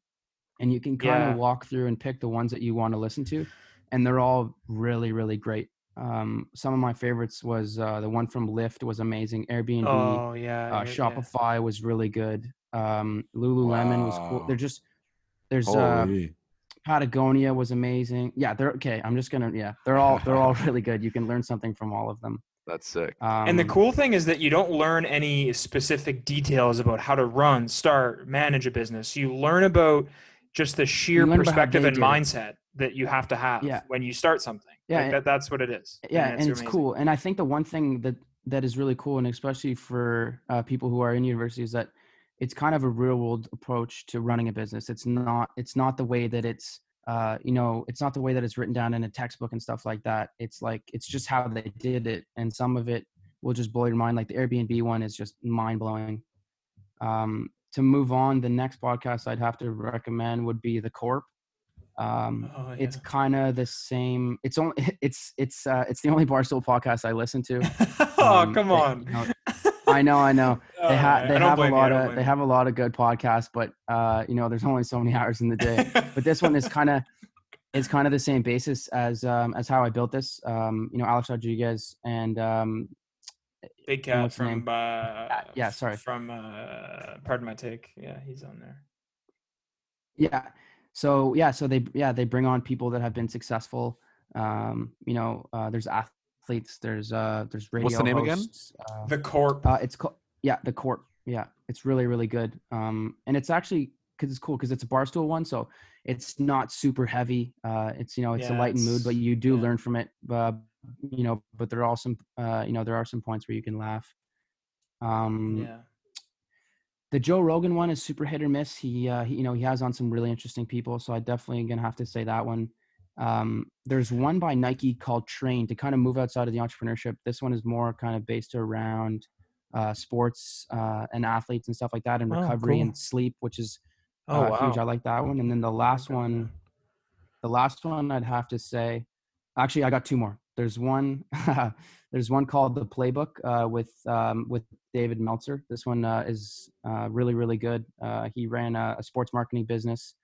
and you can kind of Yeah. walk through and pick the ones that you want to listen to, and they're all really really great. Um, some of my favorites was uh, the one from Lyft was amazing. Airbnb, Oh yeah. uh, yeah, yeah. Shopify was really good. Um, Lululemon was cool. They're just there's uh, Patagonia was amazing. Yeah, they're okay. I'm just gonna yeah, they're all they're all really good. You can learn something from all of them. That's sick. Um, And the cool thing is that you don't learn any specific details about how to run, start, manage a business. You learn about just the sheer learn about how perspective and did it. mindset that you have to have Yeah. when you start something. Yeah, Like that, that's what it is. yeah, And and it's it's amazing. cool. And I think the one thing that that is really cool, and especially for uh, people who are in university, is that it's kind of a real world approach to running a business. It's not it's not the way that it's uh, you know it's not the way that it's written down in a textbook and stuff like that. It's like it's just how they did it, and some of it will just blow your mind. Like the Airbnb one is just mind blowing. Um, to move on, the next podcast I'd have to recommend would be the Corp. Um, Oh, It's kind of the same. It's only it's it's uh, it's the only Barstool podcast I listen to. oh, Um, come they- on. you know, I know, I know. Oh, They have they I have a blame you, lot of they have a lot of good podcasts, but uh, you know, there's only so many hours in the day. But this one is kind of it's kind of the same basis as um, as how I built this. Um, you know, Alex Rodriguez and um, Big Cat from uh, yeah, sorry. from uh, pardon my take. Yeah, he's on there. Yeah. So yeah, so they yeah they bring on people that have been successful. Um, you know, uh, there's athletes. There's uh, there's radio. What's the name again? Uh, The Corp. uh, it's called yeah the Corp. Yeah, it's really really good. Um, and it's actually because it's cool because it's a barstool one, so it's not super heavy. Uh, it's you know it's Yeah, a light and mood, but you do yeah. learn from it. Uh, you know, but there are also some uh, you know there are some points where you can laugh. Um, yeah. The Joe Rogan one is super hit or miss. He, uh, he, you know, he has on some really interesting people, so I definitely gonna have to say that one. Um, there's one by Nike called Train to kind of move outside of the entrepreneurship. This one is more kind of based around uh, sports uh, and athletes and stuff like that, and Oh, recovery cool. and sleep, which is Oh uh, wow. huge. I like that one. And then the last one, the last one I'd have to say, actually, I got two more. There's one, there's one called the Playbook uh, with um, with David Meltzer. This one uh, is uh, really really good. Uh, he ran a, a sports marketing business,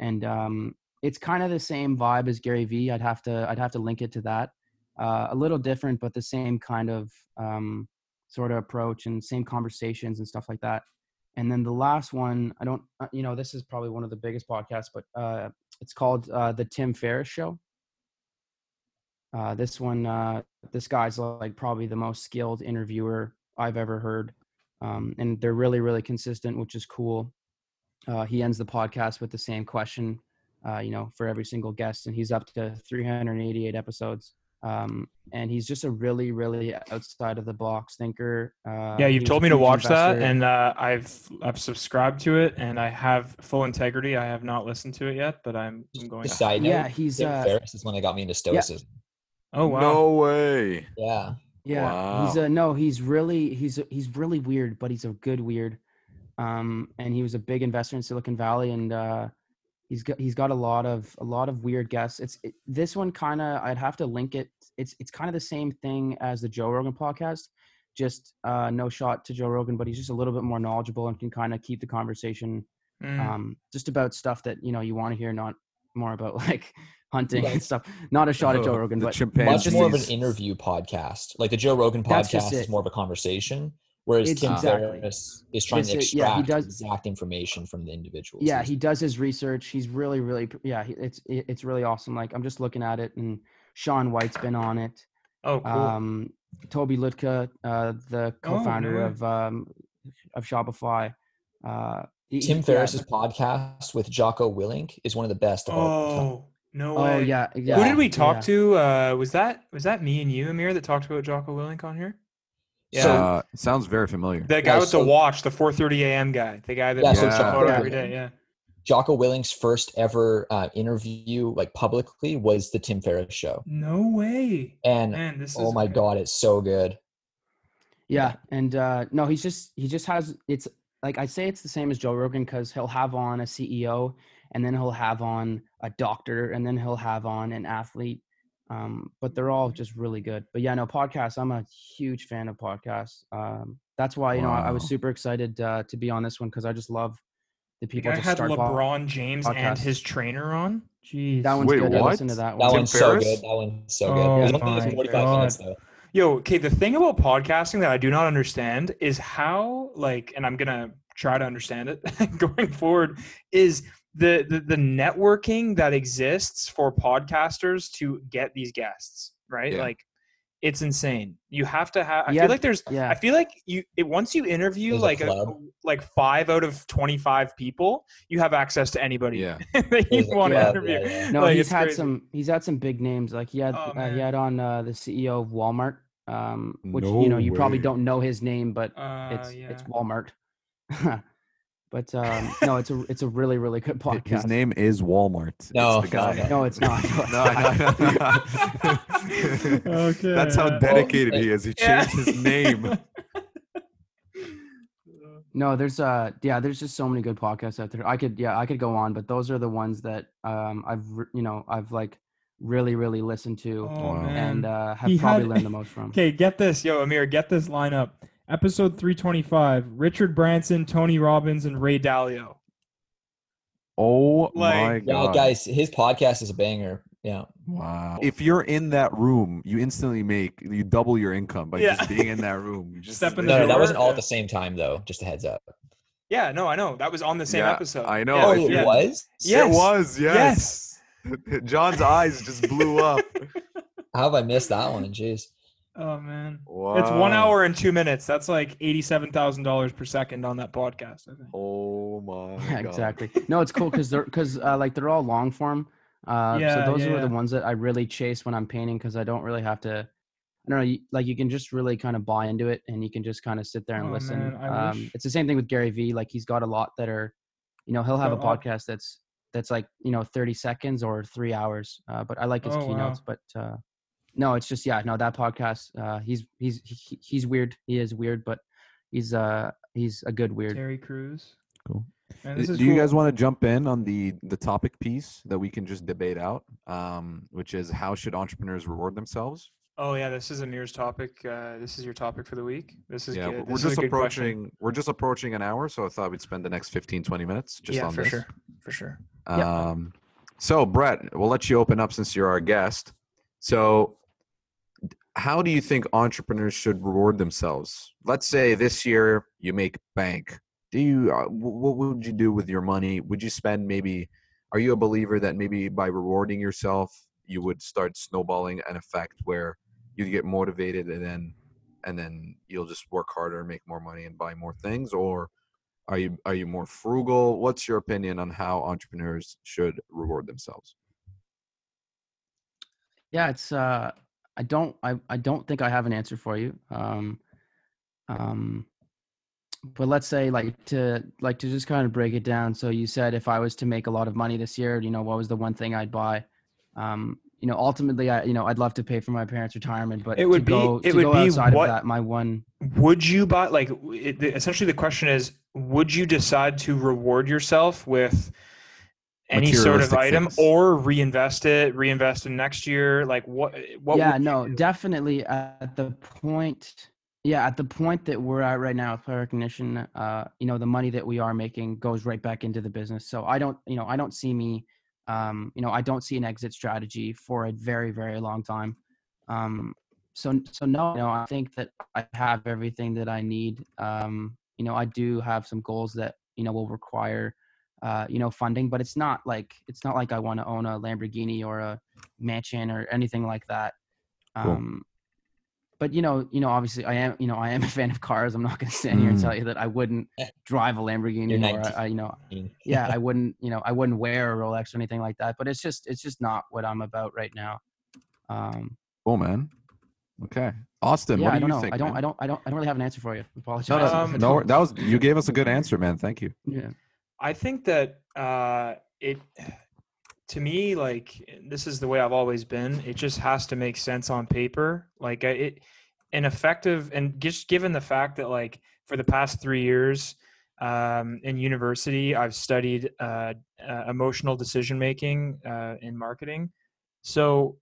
and um, it's kind of the same vibe as Gary Vee. I'd have to I'd have to link it to that. Uh, a little different, but the same kind of um, sort of approach and same conversations and stuff like that. And then the last one, I don't, uh, you know, this is probably one of the biggest podcasts, but it's called the Tim Ferriss Show. Uh, this one, uh, this guy's like probably the most skilled interviewer I've ever heard, um, and they're really, really consistent, which is cool. Uh, he ends the podcast with the same question, uh, you know, for every single guest, and he's up to 388 episodes. Um, and he's just a really, really outside of the box thinker. Uh, yeah, you've told me to huge watch that, and uh, I've I've subscribed to it, and I have full integrity. I have not listened to it yet, but I'm, I'm going. Just to. side note, yeah, he's Tim uh, Ferriss is one that got me into stoicism. Oh wow. No way. Yeah. Yeah, he's a no. He's really he's he's really weird, but he's a good weird. Um, and he was a big investor in Silicon Valley, and uh, he's got he's got a lot of a lot of weird guests. It's it, this one kind of I'd have to link it. It's it's kind of the same thing as the Joe Rogan podcast, just uh, no shot to Joe Rogan, but he's just a little bit more knowledgeable and can kind of keep the conversation Mm. um, just about stuff that you know you want to hear, not more about like hunting Right. and stuff. Not a shot at Joe Oh, Rogan, the but Much more of an interview podcast. Like the Joe Rogan podcast is more of a conversation, whereas It's Tim exactly- Ferriss is trying to This is- yeah, he extract does- exact information from the individuals. yeah he does his research he's really really yeah he, it's it- it's really awesome like i'm just looking at it and Shaun White's been on it oh cool. um Tobi Lutke uh the Oh, co-founder no way. of um of shopify uh he- he- Tim yeah, Ferriss's podcast with Jocko Willink is one of the best of all time. oh no oh yeah yeah Who did we talk yeah. to? Uh, was that was that me and you, Amer, that talked about Jocko Willink on here? Yeah. So- Uh, sounds very familiar. the guy yeah, with so- the watch, the 4:30 a.m. guy, the guy that Yeah, so Jocko photo every day. Yeah. Jocko Willink's first ever uh, interview, like publicly, was the Tim Ferriss show, No way. and Man, this is. oh my god, it's so good. yeah and uh no he's just he just has it's like i say it's the same as joe rogan because he'll have on a ceo and then he'll have on a doctor and then he'll have on an athlete um but they're all just really good but yeah no podcasts i'm a huge fan of podcasts um that's why you know I, I was super excited uh, to be on this one because i just love the The people guy just had start po- LeBron James and his trainer on. Jeez. that one's Wait, good i what? listened to that That one Tim one's so good. That one's so good. Oh it was only my 45 God. minutes though. Yo, okay. The thing about podcasting that I do not understand is how, like, and I'm gonna try to understand it going forward, is the, the the networking that exists for podcasters to get these guests, right? Yeah. Like, it's insane. You have to have. I Yeah, feel like there's. yeah I feel like you. It, once you interview There's like a, club. like five out of twenty five people, you have access to anybody Yeah. that you There's want to club, interview. yeah, yeah. no Like, he's had crazy. some he's had some big names like he had Oh, uh, he had on uh, the ceo of walmart um which No you know you probably don't know his name but Uh, it's yeah. it's Walmart. but um, no, it's a it's a really really good podcast. His name is Walmart. It's No, the guy. no, No, it's not. No, I know. Okay. That's how dedicated he is. He Yeah. changed his name. No, there's uh yeah, there's just so many good podcasts out there. I could yeah, I could go on, but those are the ones that um I've you know I've like really really listened to Oh, and uh, have He probably had- learned the most from. Okay, get this, yo, Amer, get this lineup. Episode 325, Richard Branson, Tony Robbins, and Ray Dalio. Oh Like- my Yeah, god, guys, his podcast is a banger. Yeah. Wow. If you're in that room, you instantly make you double your income by Yeah. just being in that room. You just Step in No, the no, that wasn't all at the same time though. Just a heads up. Yeah, no, I know. That was on the same Yeah, episode. I know. Oh, it you- was. Yes. It was, yes. Yes. John's eyes just blew up. How have I missed that one? Jeez. Oh man. Wow. It's one hour and two minutes. That's like eighty-seven thousand dollars per second on that podcast. I think. Oh my Yeah, god. exactly. No, it's cool because they're because uh, like they're all long form. Uh, Yeah, so those yeah, are the ones that I really chase when I'm painting because I don't really have to. I don't know. You, like you can just really kind of buy into it, and you can just kind of sit there and Oh, listen. man, um, it's the same thing with Gary Vee. Like he's got a lot that are, you know, he'll have a Oh, oh. podcast that's that's like you know 30 seconds or three hours. Uh, but I like his Oh, wow. keynotes. But uh, no, it's just yeah, no that podcast. Uh, he's he's he, he's weird. He is weird, but he's uh he's a good weird. Terry Crews. Cool. Man, Do is you guys want to jump in on the the topic piece that we can just debate out, um, which is how should entrepreneurs reward themselves? Oh yeah, this is Amer's topic. Uh, this is your topic for the week. This is yeah, good. we're This just a good question. approaching we're just approaching an hour, so I thought we'd spend the next 15, 20 minutes just yeah, on for this. sure, for sure. Um, so Brett, we'll let you open up since you're our guest. So, how do you think entrepreneurs should reward themselves? Let's say this year you make bank. Do you? Uh, what would you do with your money? Would you spend maybe? Are you a believer that maybe by rewarding yourself, you would start snowballing an effect where you get motivated and then and then you'll just work harder, make more money, and buy more things, or are you are you more frugal? What's your opinion on how entrepreneurs should reward themselves? yeah it's uh i don't i, I don't think i have an answer for you um um but let's say like to like to just kind of break it down so you said if i was to make a lot of money this year you know what was the one thing i'd buy um you know ultimately i you know i'd love to pay for my parents retirement but It would to be- go, it to would go be outside what- of that my one Would you buy like it, the- essentially the question is would you decide to reward yourself with any sort of item things. or reinvest it, reinvest in next year? Like what what yeah would no do? definitely at the point yeah at the point that we're at right now with player recognition uh you know the money that we are making goes right back into the business so i don't you know i don't see me um you know i don't see an exit strategy for a very very long time. Um so so no you know i think that i have everything that i need. Um you know i do have some goals that you know will require uh you know funding but it's not like it's not like i want to own a lamborghini or a mansion or anything like that. Cool. But you know you know obviously i am you know i am a fan of cars i'm not going to stand here and Mm. tell you that i wouldn't drive a lamborghini or I, you know yeah i wouldn't you know i wouldn't wear a rolex or anything like that but it's just it's just not what i'm about right now um Cool, man. Okay, Austin, yeah what do i don't you know think? i don't man? i don't i don't i don't really have an answer for you I apologize No, no, Um, no, that was you gave us a good answer, man. Thank you. yeah I think that uh, it, to me, like this is the way I've always been. It just has to make sense on paper. Like it, an effective, and just given the fact that like for the past three years um, in university, I've studied uh, uh, emotional decision making uh, in marketing. So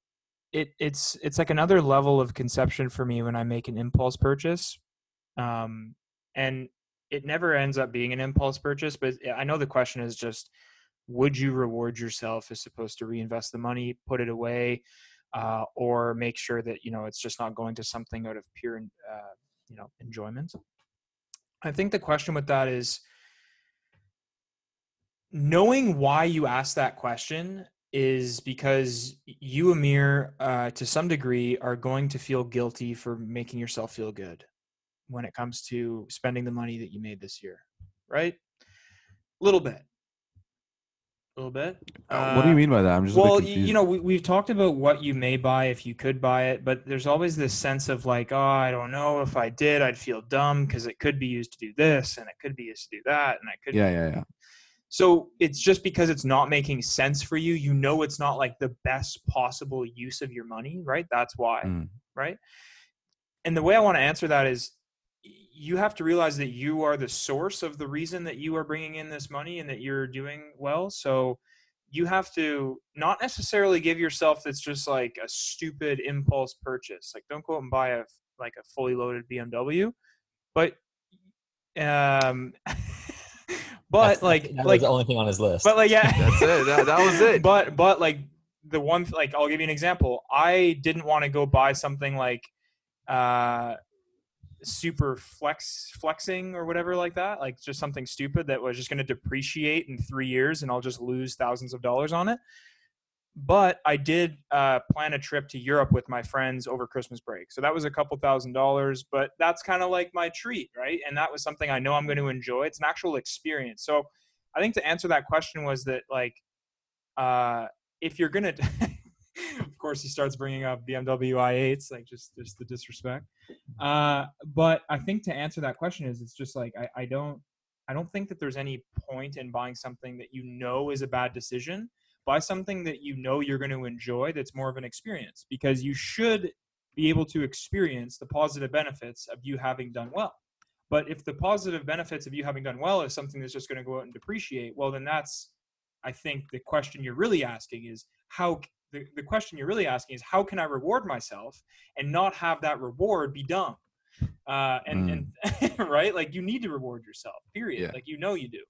it it's it's like another level of conception for me when I make an impulse purchase. Um, and it never ends up being an impulse purchase but i know the question is just would you reward yourself as opposed to reinvest the money put it away uh, or make sure that you know it's just not going to something out of pure uh, you know enjoyment i think the question with that is knowing why you asked that question is because you Amer uh, to some degree are going to feel guilty for making yourself feel good when it comes to spending the money that you made this year, right? A little bit. A little bit. Uh, what do you Uh, mean by that? I'm just Well, you know, we, we've talked about what you may buy if you could buy it, but there's always this sense of like, oh, I don't know if I did, I'd feel dumb because it could be used to do this and it could be used to do that and I could. yeah, yeah, yeah. So it's just because it's not making sense for you, you know, it's not like the best possible use of your money, right? That's why Mm. right? And the way I want to answer that is you have to realize that you are the source of the reason that you are bringing in this money and that you're doing well. So you have to not necessarily give yourself that's just like a stupid impulse purchase. Like don't go out and buy a like a fully loaded BMW, but um but That's- like that like was the only thing on his list. but like yeah That's it. That, that was it. but but like the one like I'll give you an example. I didn't want to go buy something like uh super flex flexing or whatever like that like just something stupid that was just going to depreciate in three years and i'll just lose thousands of dollars on it. But i did uh, plan a trip to europe with my friends over christmas break. So that was a couple thousand dollars but that's kind of like my treat right? And that was something i know i'm going to enjoy. It's an actual experience. So i think to answer that question was that like uh, if you're gonna of course he starts bringing up bmw i8s like just just the disrespect. Uh, but i think to answer that question is it's just like I, I don't i don't think that there's any point in buying something that you know is a bad decision. Buy something that you know you're going to enjoy that's more of an experience because you should be able to experience the positive benefits of you having done well. But if the positive benefits of you having done well is something that's just going to go out and depreciate well then that's I think the question you're really asking is how the, the question you're really asking is how can I reward myself and not have that reward be dumb? Uh, and, and right, like you need to reward yourself. Period. Yeah. Like you know you do,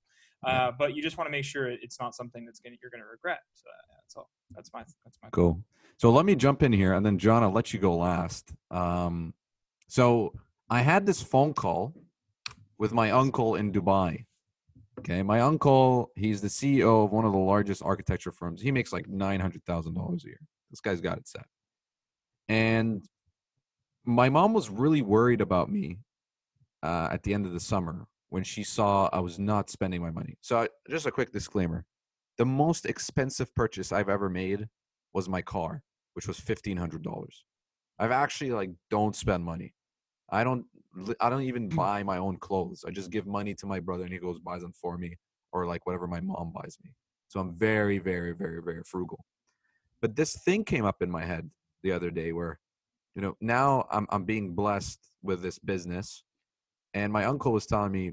uh, but you just want to make sure it's not something that's gonna you're gonna regret. So uh, that's all. That's my that's my Cool. So let me jump in here, and then John, I'll let you go last. Um, so I had this phone call with my uncle in Dubai. Okay, my uncle, he's the CEO of one of the largest architecture firms. He makes like nine hundred thousand dollars a year. This guy's got it set. And my mom was really worried about me uh, at the end of the summer when she saw I was not spending my money. So I, just a quick disclaimer: the most expensive purchase I've ever made was my car, which was fifteen hundred dollars. I've actually like don't spend money. I don't. I don't even buy my own clothes. I just give money to my brother, and he goes buys them for me, or like whatever my mom buys me. So I'm very, very, very, very frugal. But this thing came up in my head the other day where, you know, now I'm I'm being blessed with this business, and my uncle was telling me,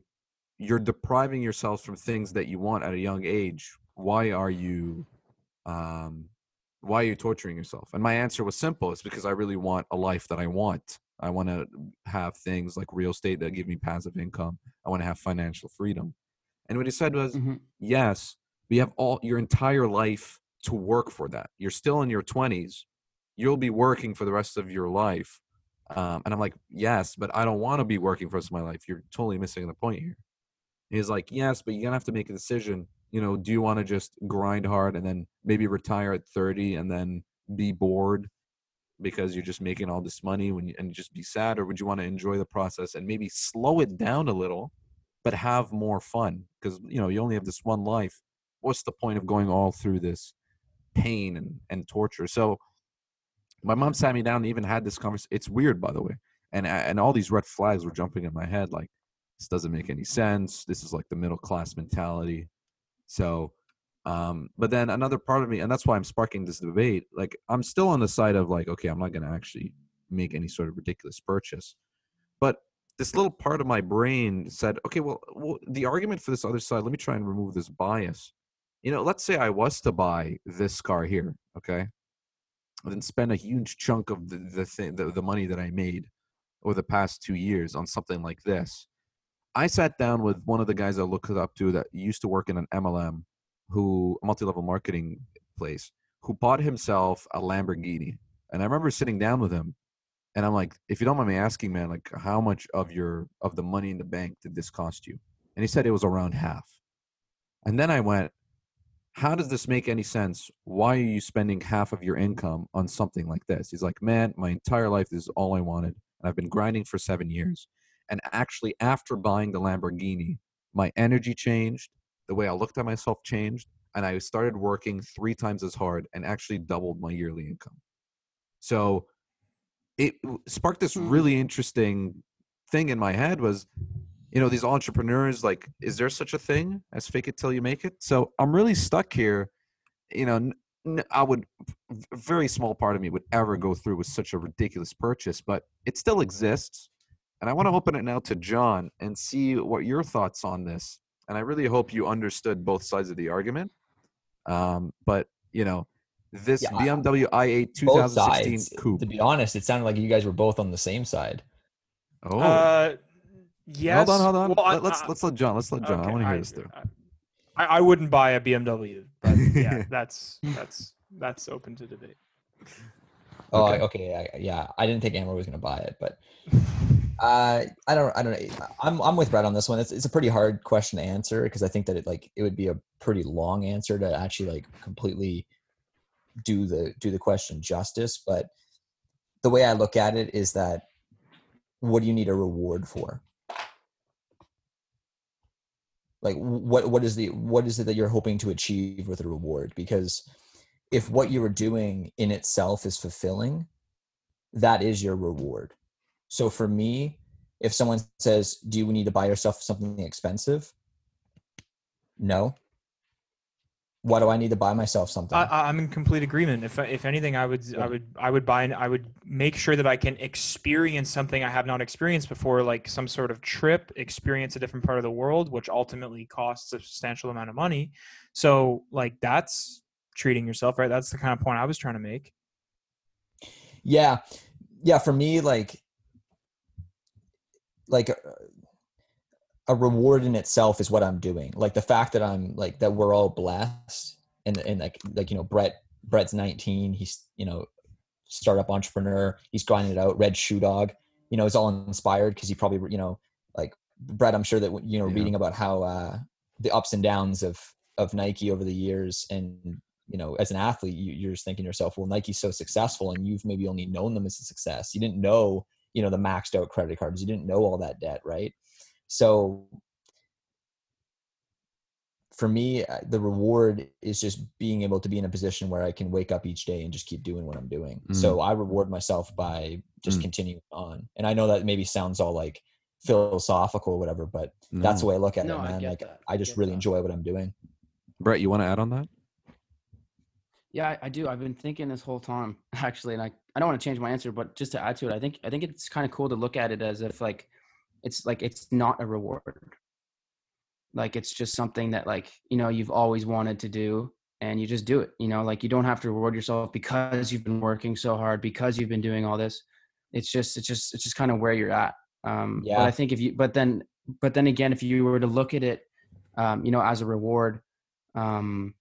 you're depriving yourselves from things that you want at a young age. Why are you um, why are you torturing yourself? And my answer was simple. It's because I really want a life that I want. I want to have things like real estate that give me passive income. I want to have financial freedom. And what he said was, Mhm. yes, we have all your entire life to work for that. You're still in your 20s. You'll be working for the rest of your life. Um, and I'm like, yes, but I don't want to be working for the rest of my life. You're totally missing the point here. He's like, yes, but you're going to have to make a decision. You know, do you want to just grind hard and then maybe retire at 30 and then be bored because you're just making all this money when you, and just be sad? Or would you want to enjoy the process and maybe slow it down a little, but have more fun? Because, you know, you only have this one life. What's the point of going all through this pain and, and torture? So my mom sat me down and even had this conversation. It's weird, by the way. And, and all these red flags were jumping in my head like, this doesn't make any sense. This is like the middle class mentality. So, um, but then another part of me, and that's why I'm sparking this debate. Like, I'm still on the side of like, okay, I'm not going to actually make any sort of ridiculous purchase. But this little part of my brain said, okay, well, well, the argument for this other side, let me try and remove this bias. You know, let's say I was to buy this car here, okay, and then spend a huge chunk of the the, thing, the the money that I made over the past two years on something like this. I sat down with one of the guys I look up to that used to work in an MLM, who multi-level marketing place, who bought himself a Lamborghini. And I remember sitting down with him, and I'm like, if you don't mind me asking, man, like how much of your of the money in the bank did this cost you? And he said it was around half. And then I went, how does this make any sense? Why are you spending half of your income on something like this? He's like, man, my entire life this is all I wanted, and I've been grinding for seven years. And actually, after buying the Lamborghini, my energy changed, the way I looked at myself changed, and I started working three times as hard and actually doubled my yearly income. So it sparked this Hmm. really interesting thing in my head was you know these entrepreneurs like is there such a thing as fake it till you make it so i'm really stuck here you know I would a very small part of me would ever go through with such a ridiculous purchase but it still exists and i want to open it now to john and see what your thoughts on this and i really hope you understood both sides of the argument um, but you know this Yeah, bmw i8 2016 sides. coupe To be honest, it sounded like you guys were both on the same side. oh Uh, yes. hold on hold on Well, I- Let, us I- let's let john let's let john i want to hear this through I- I, I wouldn't buy a BMW, but yeah, that's that's that's open to debate. Oh, Okay. okay. I, yeah, I didn't think Amer was going to buy it, but uh, I don't. I don't know. I'm I'm with Brett on this one. It's it's a pretty hard question to answer because I think that it like it would be a pretty long answer to actually like completely do the do the question justice. But the way I look at it is that what do you need a reward for? Like what what is the what is it that you're hoping to achieve with a reward? Because if what you were doing in itself is fulfilling, that is your reward. So for me, if someone says, "Do you need to buy yourself something expensive?" No. Why do I need to buy myself something? I, I'm in complete agreement. If if anything, I would Yeah. I would I would buy and I would make sure that I can experience something I have not experienced before, like some sort of trip, experience a different part of the world, which ultimately costs a substantial amount of money. So like that's treating yourself right. That's the kind of point I was trying to make. yeah yeah for me like like a, a reward in itself is what i'm doing like the fact that i'm like that we're all blessed and and like like you know brett brett's 19 he's you know startup entrepreneur he's grinding it out read shoe dog you know is all inspired because he probably you know like brett i'm sure that you know Yeah. reading about how uh the ups and downs of of nike over the years and you know, as an athlete, you, you're just thinking to yourself, well, Nike's so successful and you've maybe only known them as a success. You didn't know, you know, the maxed out credit cards. You didn't know all that debt, right? So for me, uh, the reward is just being able to be in a position where I can wake up each day and just keep doing what I'm doing. Mm. So I reward myself by just Mm. continuing on. And I know that maybe sounds all like philosophical or whatever, but that's the way I look at No, it, I man. get Like that. I I just get really that. enjoy what I'm doing. Brett, you want to add on that? Yeah, I, I do. I've been thinking this whole time, actually, and I, I don't want to change my answer, but just to add to it, I think I think it's kind of cool to look at it as if like it's like it's not a reward. Like it's just something that like, you know, you've always wanted to do and you just do it. You know, like you don't have to reward yourself because you've been working so hard, because you've been doing all this. It's just it's just it's just kind of where you're at. Um but Yeah. I think if you but then but then again, if you were to look at it um, you know, as a reward, um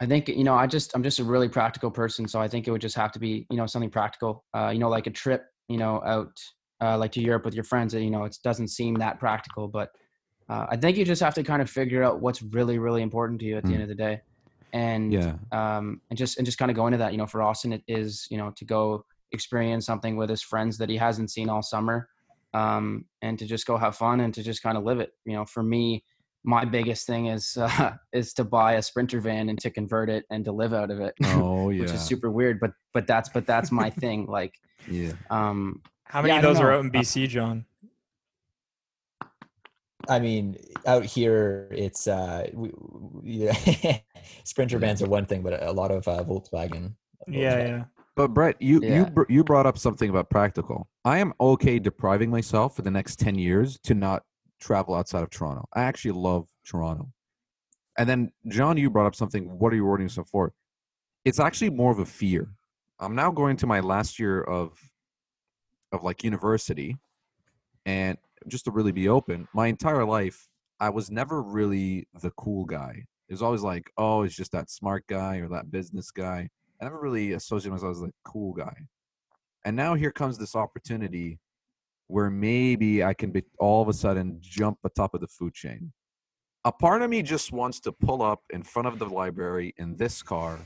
I think you know I just I'm just a really practical person, so I think it would just have to be you know something practical. Uh, you know, like a trip, you know, out uh, like to Europe with your friends. And, you know, it doesn't seem that practical, but uh, I think you just have to kind of figure out what's really really important to you at the Mm. end of the day, and Yeah. um, and just and just kind of go into that. You know, for Austin, it is you know to go experience something with his friends that he hasn't seen all summer, um, and to just go have fun and to just kind of live it. You know, for me, my biggest thing is uh, is to buy a sprinter van and to convert it and to live out of it Oh yeah. which is super weird but but that's but that's my thing like yeah. um How many Yeah, of those are out in BC, John? I mean, out here, it's uh, we, we, yeah, sprinter vans are one thing, but a lot of uh, Volkswagen. Yeah, Volkswagen. yeah. But Brett, you you br- you brought up something about practical. I am okay depriving myself for the next ten years to not travel outside of Toronto. I actually love Toronto. And then John, you brought up something. What are you rewarding yourself for? It's actually more of a fear. I'm now going to my last year of of like university, and just to really be open, my entire life I was never really the cool guy. It was always like, oh, it's just that smart guy or that business guy. I never really associated myself as the cool guy. And now here comes this opportunity where maybe I can be all of a sudden jump atop of the food chain. A part of me just wants to pull up in front of the library in this car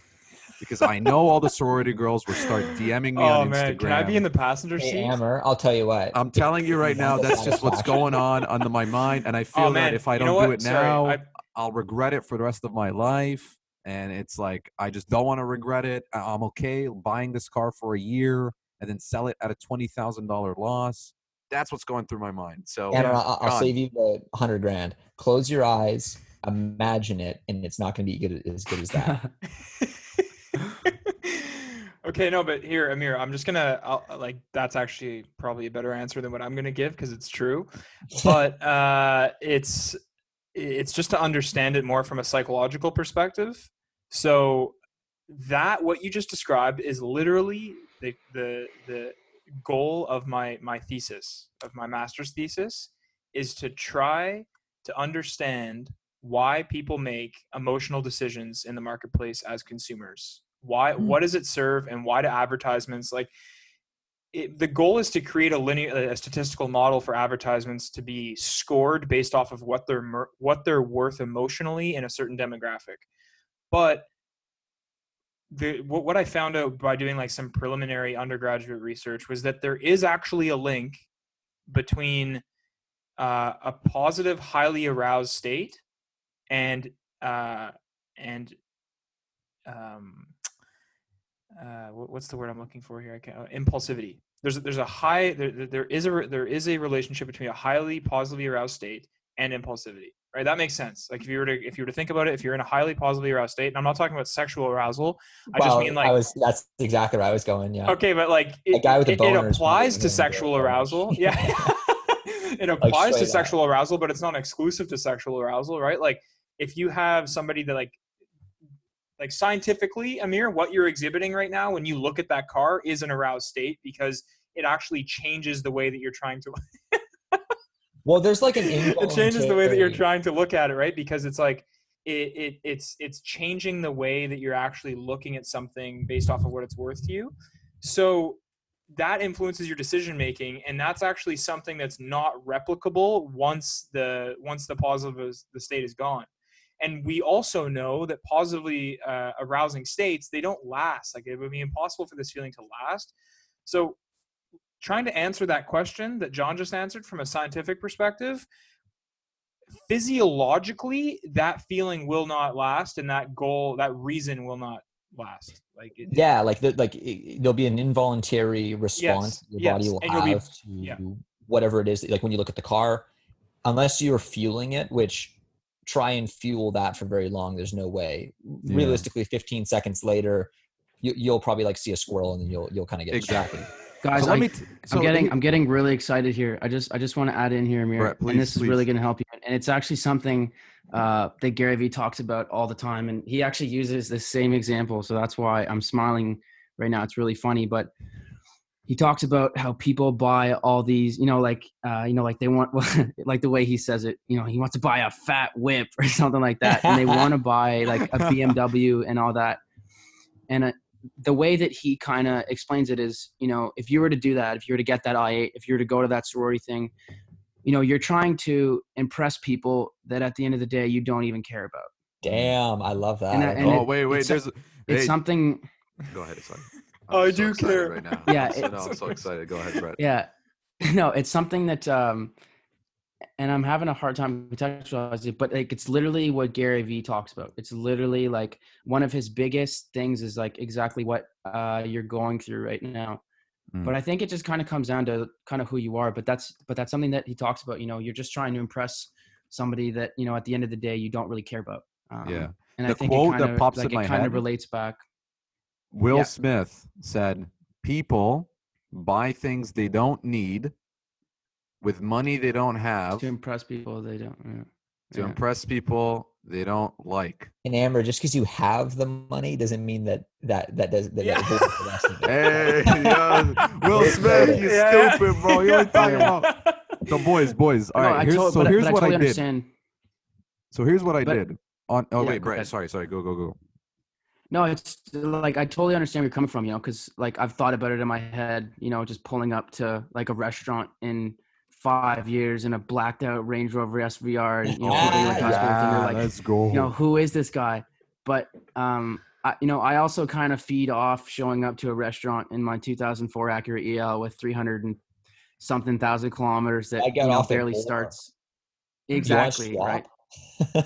because I know all the sorority girls will start DMing me Oh on man, Instagram. can I be in the passenger Hey, seat? Amer, I'll tell you what. I'm telling you right now, that's just what's going on under my mind, and I oh, feel Oh that if I don't know do it Sorry, now, I- I'll regret it for the rest of my life. And it's like I just don't want to regret it. I'm okay buying this car for a year and then sell it at a twenty thousand dollar loss. That's what's going through my mind. So Amer, I'll, I'll save you the hundred grand. Close your eyes, imagine it, and it's not going to be good as good as that. okay, no, but here, Amer, I'm just gonna I'll, like that's actually probably a better answer than what I'm gonna give because it's true, but uh, it's it's just to understand it more from a psychological perspective. So that what you just described is literally the the the goal of my my thesis of my master's thesis is to try to understand why people make emotional decisions in the marketplace as consumers. Why Hmm. what does it serve and why do advertisements like it, the goal is to create a linear a statistical model for advertisements to be scored based off of what they're what they're worth emotionally in a certain demographic. But the what, what I found out by doing like some preliminary undergraduate research was that there is actually a link between uh, a positive, highly aroused state and uh, and um, uh, what's the word I'm looking for here? I can't, uh, impulsivity. There's a, there's a high there, there- there is a there is a relationship between a highly positively aroused state and impulsivity. Right, that makes sense. Like if you were to if you were to think about it, if you're in a highly positively aroused state, and I'm not talking about sexual arousal. I just mean like I was that's exactly where I was going. Yeah. Okay, but like it, guy with a it, it applies to sexual arousal. Yeah. it applies to straight up. sexual arousal, but it's not exclusive to sexual arousal, right? Like if you have somebody that like like scientifically, Amer, what you're exhibiting right now when you look at that car is an aroused state because it actually changes the way that you're trying to Well, there's like an it changes the way that you're trying to look at it, right? Because it's like it, it it's it's changing the way that you're actually looking at something based off of what it's worth to you. So that influences your decision making, and that's actually something that's not replicable once the once the positive is, the state is gone. And we also know that positively uh, arousing states they don't last. Like it would be impossible for this feeling to last. So trying to answer that question that John just answered from a scientific perspective, physiologically, that feeling will not last, and that goal, that reason will not last. Like, it, Yeah, like the, like it, there'll be an involuntary response your yes, body will and you'll be- have to yeah. whatever it is. Like when you look at the car, unless you're fueling it, which try and fuel that for very long. There's no way. Yeah. Realistically, 15 seconds later, you, you'll probably like see a squirrel and then you'll you'll kind of get Exactly. Guys, so I, me. T- so I'm getting I'm getting really excited here. I just I just want to add in here, Amer, and please, this is really going to help you. And it's actually something uh, that Gary Vee talks about all the time, and he actually uses the same example. So that's why I'm smiling right now. It's really funny, but he talks about how people buy all these, you know, like uh, you know, like they want like the way he says it. You know, he wants to buy a fat whip or something like that, and they want to buy like a BMW and all that. And uh, the way that he kind of explains it is, you know, if you were to do that, if you were to get that I8, if you were to go to that sorority thing, you know, you're trying to impress people that at the end of the day you don't even care about. Damn, I love that. And I- and oh it- wait, wait. it's There's. It's hey, something, Go ahead. Sorry. I I'm so do excited care. right now. Yeah, I'm so, it- no, I'm so excited. Go ahead, Brett. yeah. No, it's something that, um, and I'm having a hard time contextualizing it, but like it's literally what Gary Vee talks about. It's literally like one of his biggest things is like exactly what uh, you're going through right now. Mm. But I think it just kind of comes down to kind of who you are. But that's but that's something that he talks about. You know, you're just trying to impress somebody that you know at the end of the day you don't really care about. Um, Yeah. And The I think quote it that kind of pops like in my it kind of relates back. Will Yeah. Smith said, "People buy things they don't need with money they don't have to impress people they don't yeah. to Yeah. impress people they don't like." And Amer, just because you have the money doesn't mean that that that does that, Yeah. that the rest of it. Hey, yo, Will Smith, you Yeah. stupid, bro. You ain't talking about the boys, boys. All No, right, here's, tot- so but, here's but I what totally I did. understand. So here's what I But- did. On oh Yeah, wait, go Brett. Sorry, sorry. Go, go, go. No, it's like I totally understand where you're coming from, you know, because like I've thought about it in my head, you know, just pulling up to like a restaurant in five years in a blacked out Range Rover SVR, and, you know, Yeah, yeah. and they're like, let's go. you know, who is this guy? But um, I, you know, I also kind of feed off showing up to a restaurant in my 2004 Acura EL with 300 and something thousand kilometers that I you know off barely starts. Do you wanna Exactly right.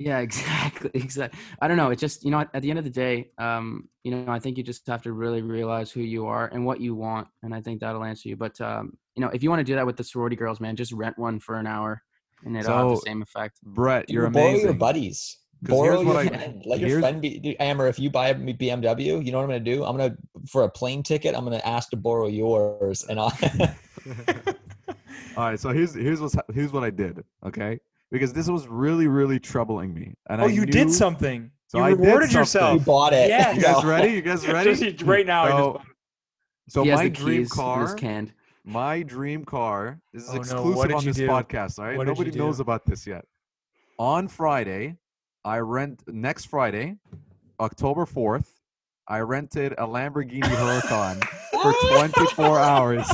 Yeah, exactly. Exactly. I don't know. It's just you know, at, at the end of the day, um, you know, I think you just have to really realize who you are and what you want, and I think that'll answer you. But um, you know, if you want to do that with the sorority girls, man, just rent one for an hour, and it'll have the same effect. Brett, you're Dude, borrow your amazing. buddies. 'Cause Borrow here's your I- friend. Let your here's- friend be. Dude, Amer, if you buy a BMW, you know what I'm gonna do? I'm gonna for a plane ticket. I'm gonna ask to borrow yours, and I'll. All right, so here's here's what's here's what I did. Okay, because this was really really troubling me. And oh, I you knew- did something. So you I did rewarded something. yourself. you bought it. Yeah. You guys ready? You guys ready? Just- right now, I So, just so my dream keys. Car, is canned. my dream car. This is Oh, exclusive did on this do? podcast. All right, What nobody knows about this yet. on Friday, I rent next Friday, October 4th, I rented a Lamborghini Huracan for 24 hours.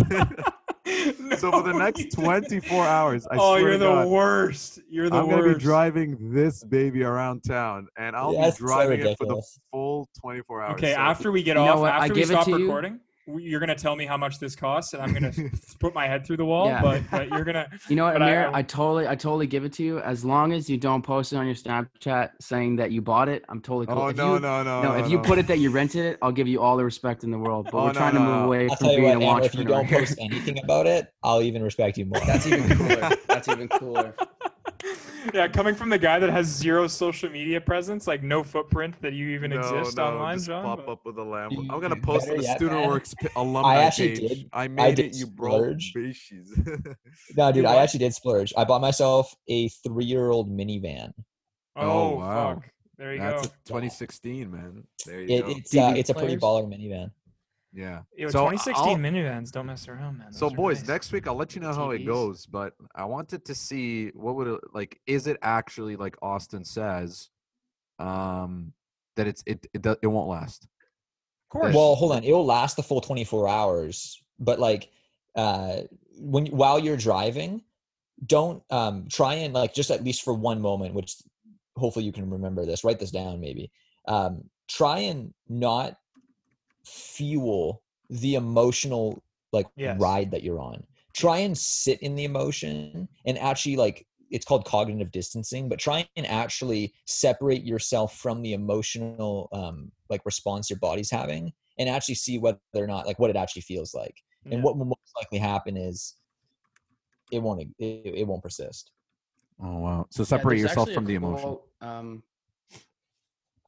so for the next 24 hours, I oh, swear you're to the God, worst. You're the I'm worst. gonna be driving this baby around town, and I'll That's be so driving it for the full 24 hours. Okay, So- after we get You off, what? I after we give it stop recording. you. Recording, we- you're gonna tell me how much this costs, and I'm gonna put my head through the wall. Yeah. But but you're gonna. You know what, I- Amer? I- I, totally, I totally give it to you. As long as you don't post it on your Snapchat saying that you bought it, I'm totally cool. oh if no, you, no, no, no, no, if you put it that you rented it, I'll give you all the respect in the world. But Oh, we're no, trying to move no. away I'll from being what, a Amer, if you don't post anything about it, I'll even respect you more. That's even cooler. That's even cooler. yeah, coming from the guy that has zero social media presence, like no footprint that you even no, exist no, online, just John. pop up with a lamb. I'm gonna post on the yet, Student man. Works p- alumni actually page. did- I made did it, you bro. splurge. Bitches. No, dude, I actually did splurge. I bought myself a three-year-old minivan. Oh, Oh, wow. fuck. There you That's go. a 2016, man. There you It, go. it's uh, it's a pretty players? baller minivan. Yeah. Yo, So 2016 I'll- minivans don't mess around, man. So Those are boys, nice. next week I'll let you know how it goes, but I wanted to see what would it like is it actually like Austin says um that it's it it, do- it won't last. of course. Well, hold on. It will last the full 24 hours, but like uh when while you're driving, don't um try and like just at least for one moment, which hopefully you can remember this, write this down maybe. Um try and not fuel the emotional like Yes. ride that you're on. Try and sit in the emotion and actually like it's called cognitive distancing, but try and actually separate yourself from the emotional um like response your body's having and actually see whether or not like what it actually feels like. Yeah. And what will most likely happen is it won't it, it won't persist. Oh wow. So separate there's yourself from a the emotion. um,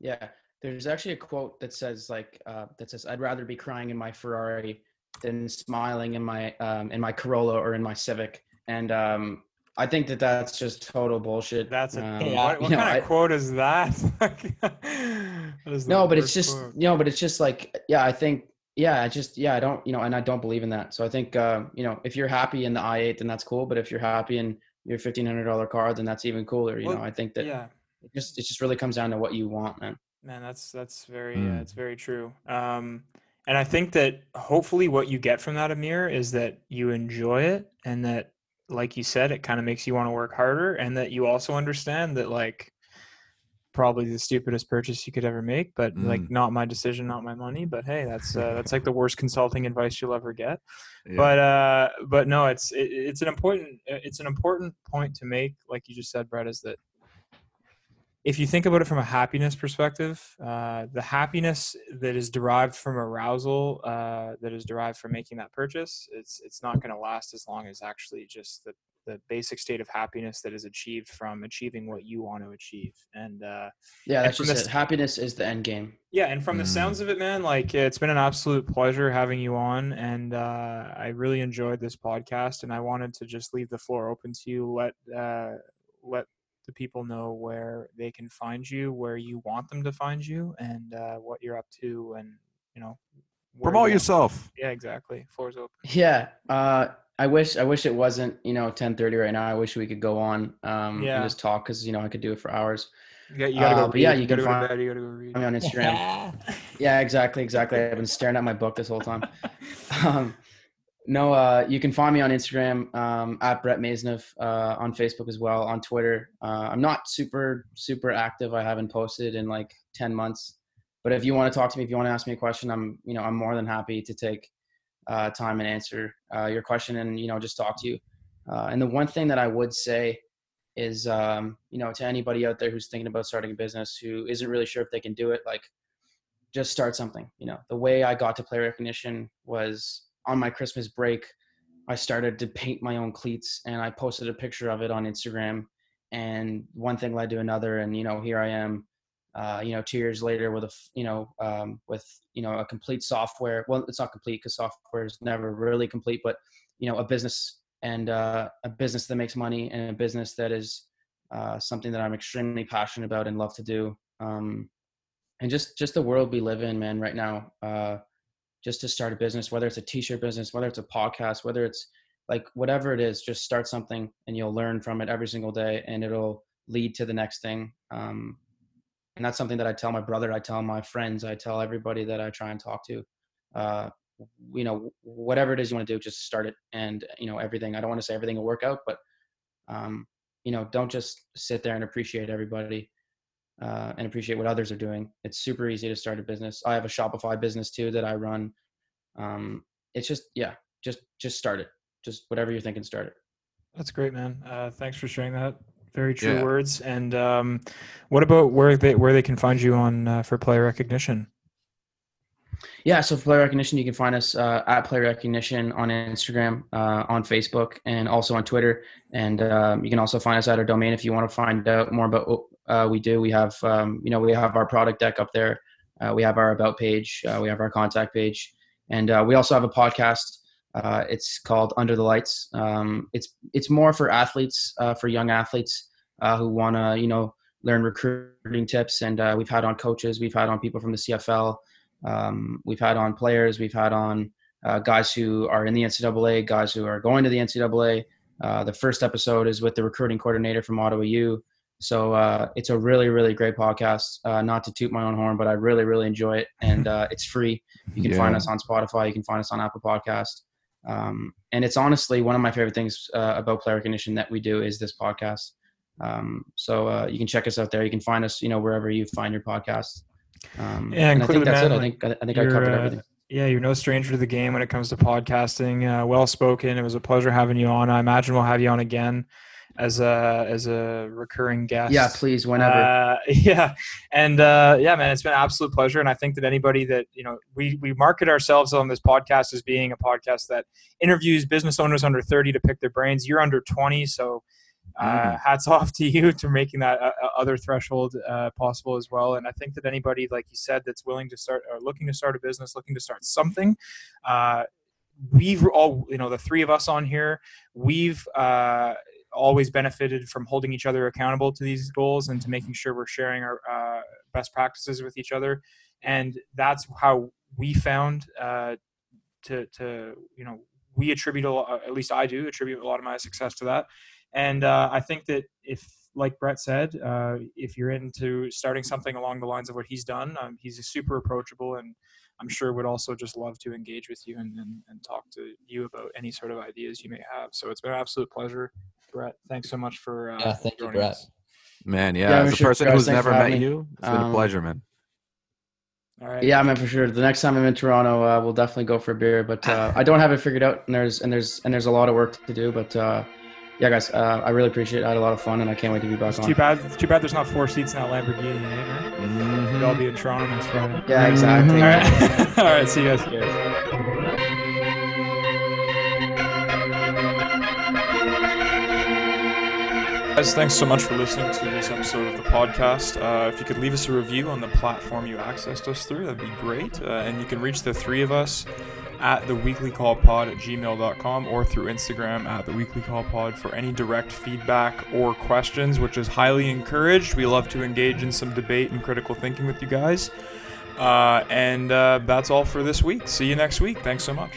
yeah, there's actually a quote that says like uh, that says I'd rather be crying in my Ferrari than smiling in my um, in my Corolla or in my Civic, and um, I think that that's just total bullshit. That's a um, Yeah. what, what you know, kind of I- quote is that? That is no, but it's just quote. you know, but it's just like yeah, I think yeah, I just yeah, I don't you know, and I don't believe in that. So I think uh, you know, if you're happy in the i8, then that's cool. But if you're happy in your fifteen hundred dollar car, then that's even cooler. You Well, know, I think that yeah. it just it just really comes down to what you want, man. Man, that's that's very Mm. uh, it's very true. Um, and I think that hopefully what you get from that Amer is that you enjoy it, and that, like you said, it kind of makes you want to work harder, and that you also understand that like probably the stupidest purchase you could ever make, but like Mm. not my decision, not my money. But hey, that's uh, that's like the worst consulting advice you'll ever get. Yeah. But uh, but no, it's it, it's an important it's an important point to make, like you just said, Brett, is that if you think about it from a happiness perspective, uh, the happiness that is derived from arousal, uh, that is derived from making that purchase, it's it's not going to last as long as actually just the the basic state of happiness that is achieved from achieving what you want to achieve. And uh, Yeah, that's from just this- it. Happiness is the end game. yeah, and from the sounds of it, man, like it's been an absolute pleasure having you on, and uh, I really enjoyed this podcast. And I wanted to just leave the floor open to you. Let uh, let the people know where they can find you, where you want them to find you, and uh, what you're up to, and you know, Promote you yourself. Yeah, exactly. Floor's open. Yeah. Uh, I wish I wish it wasn't you know 10:30 right now. I wish we could go on um, Yeah. and just talk because you know I could do it for hours. Yeah, you gotta Uh, go. but Read. yeah, you, you gotta can go to find- bed. You gotta go read. I'm on Instagram. Yeah, exactly, exactly. I've been staring at my book this whole time. Um, no, uh, you can find me on Instagram um, at Brett Maisonneuve, uh, on Facebook as well, on Twitter. Uh, I'm not super super active. I haven't posted in like ten months. But if you want to talk to me, if you want to ask me a question, I'm you know I'm more than happy to take uh, time and answer uh, your question and you know just talk to you. Uh, and the one thing that I would say is um, you know to anybody out there who's thinking about starting a business who isn't really sure if they can do it, like just start something. You know, the way I got to player recognition was on my Christmas break. I started to paint my own cleats, and I posted a picture of it on Instagram. And one thing led to another, and you know, here I am. Uh, you know, two years later, with a, you know, um, with you know, a complete software. Well, it's not complete because software is never really complete, but you know, a business and uh, a business that makes money and a business that is uh, something that I'm extremely passionate about and love to do. Um, and just just the world we live in man right now uh just to start a business whether it's a t-shirt business whether it's a podcast whether it's like whatever it is just start something and you'll learn from it every single day and it'll lead to the next thing. Um, and that's something that I tell my brother, I tell my friends, I tell everybody that I try and talk to. Uh, you know, whatever it is you want to do, just start it. And you know, everything. I don't want to say everything will work out, but um, you know, don't just sit there and appreciate everybody uh, and appreciate what others are doing. It's super easy to start a business. I have a Shopify business too that I run. Um, it's just yeah, just just start it. Just whatever you're thinking, start it. That's great, man. Uh, thanks for sharing that. Very true yeah. words. And um, what about where they where they can find you on uh, for player recognition? Yeah, so for player recognition, you can find us uh, at player recognition on Instagram, uh, on Facebook, and also on Twitter. And um, you can also find us at our domain if you want to find out more about what uh, we do. We have, um, you know, we have our product deck up there. Uh, we have our about page. Uh, we have our contact page, and uh, we also have a podcast. it's called Under the Lights. Um, it's it's more for athletes, for young athletes who want to, you know, learn recruiting tips. And we've had on coaches, we've had on people from the CFL. Um, we've had on players, we've had on uh, guys who are in the NCAA, guys who are going to the NCAA. Uh, the first episode is with the recruiting coordinator from Ottawa U. So uh, it's a really, really great podcast. Uh, not to toot my own horn, but I really, really enjoy it, and uh, it's free. You can yeah. find us on Spotify. You can find us on Apple Podcast. Um, and it's honestly one of my favorite things uh, about player recognition that we do is this podcast. Um, so you can check us out there. You can find us, you know, wherever you find your podcast. Um, yeah, and, and I think that's man, it. I think I think I covered uh, everything. Yeah, you're no stranger to the game when it comes to podcasting. Uh, well spoken. It was a pleasure having you on. I imagine we'll have you on again as a as a recurring guest. Yeah, please, whenever. Uh, yeah, and uh, yeah, man, it's been an absolute pleasure. And I think that anybody that you know, we we market ourselves on this podcast as being a podcast that interviews business owners under 30 to pick their brains. You're under 20, so uh, mm. hats off to you to making that uh, uh, other threshold uh, possible as well. And I think that anybody, like you said, that's willing to start or looking to start a business, looking to start something, uh, we've all, you know, the three of us on here, we've uh, always benefited from holding each other accountable to these goals and to making sure we're sharing our best practices with each other. And that's how we found to, to, you know, we attribute a lot, at least I do attribute a lot of my success to that and uh, I think that if, like Brett said, uh, if you're into starting something along the lines of what he's done, um, he's super approachable and I'm sure would also just love to engage with you and, and, and, talk to you about any sort of ideas you may have. So it's been an absolute pleasure, Brett. Thanks so much for uh, yeah, thank you, Brett. Us. Man, yeah, yeah as a sure, person who's never met me. you, it's been um, a pleasure, man. All right. Yeah, man, for sure. The next time I'm in Toronto, uh, we'll definitely go for a beer. But uh, I don't have it figured out, and there's and there's and there's a lot of work to do. But uh, yeah, guys, uh, I really appreciate it. I had a lot of fun, and I can't wait to be back it's on. Too bad, it's too bad there's not four seats in that Lamborghini, right? Mm-hmm. We'd all be in Toronto next Friday. Yeah, exactly. all right, all right. See you guys. Guys, thanks so much for listening to this episode of the podcast. Uh, if you could leave us a review on the platform you accessed us through, that'd be great. Uh, and you can reach the three of us at the weekly call pod at gmail.com or through Instagram at the weekly call pod for any direct feedback or questions, which is highly encouraged. We love to engage in some debate and critical thinking with you guys. Uh, and uh, that's all for this week. See you next week. Thanks so much.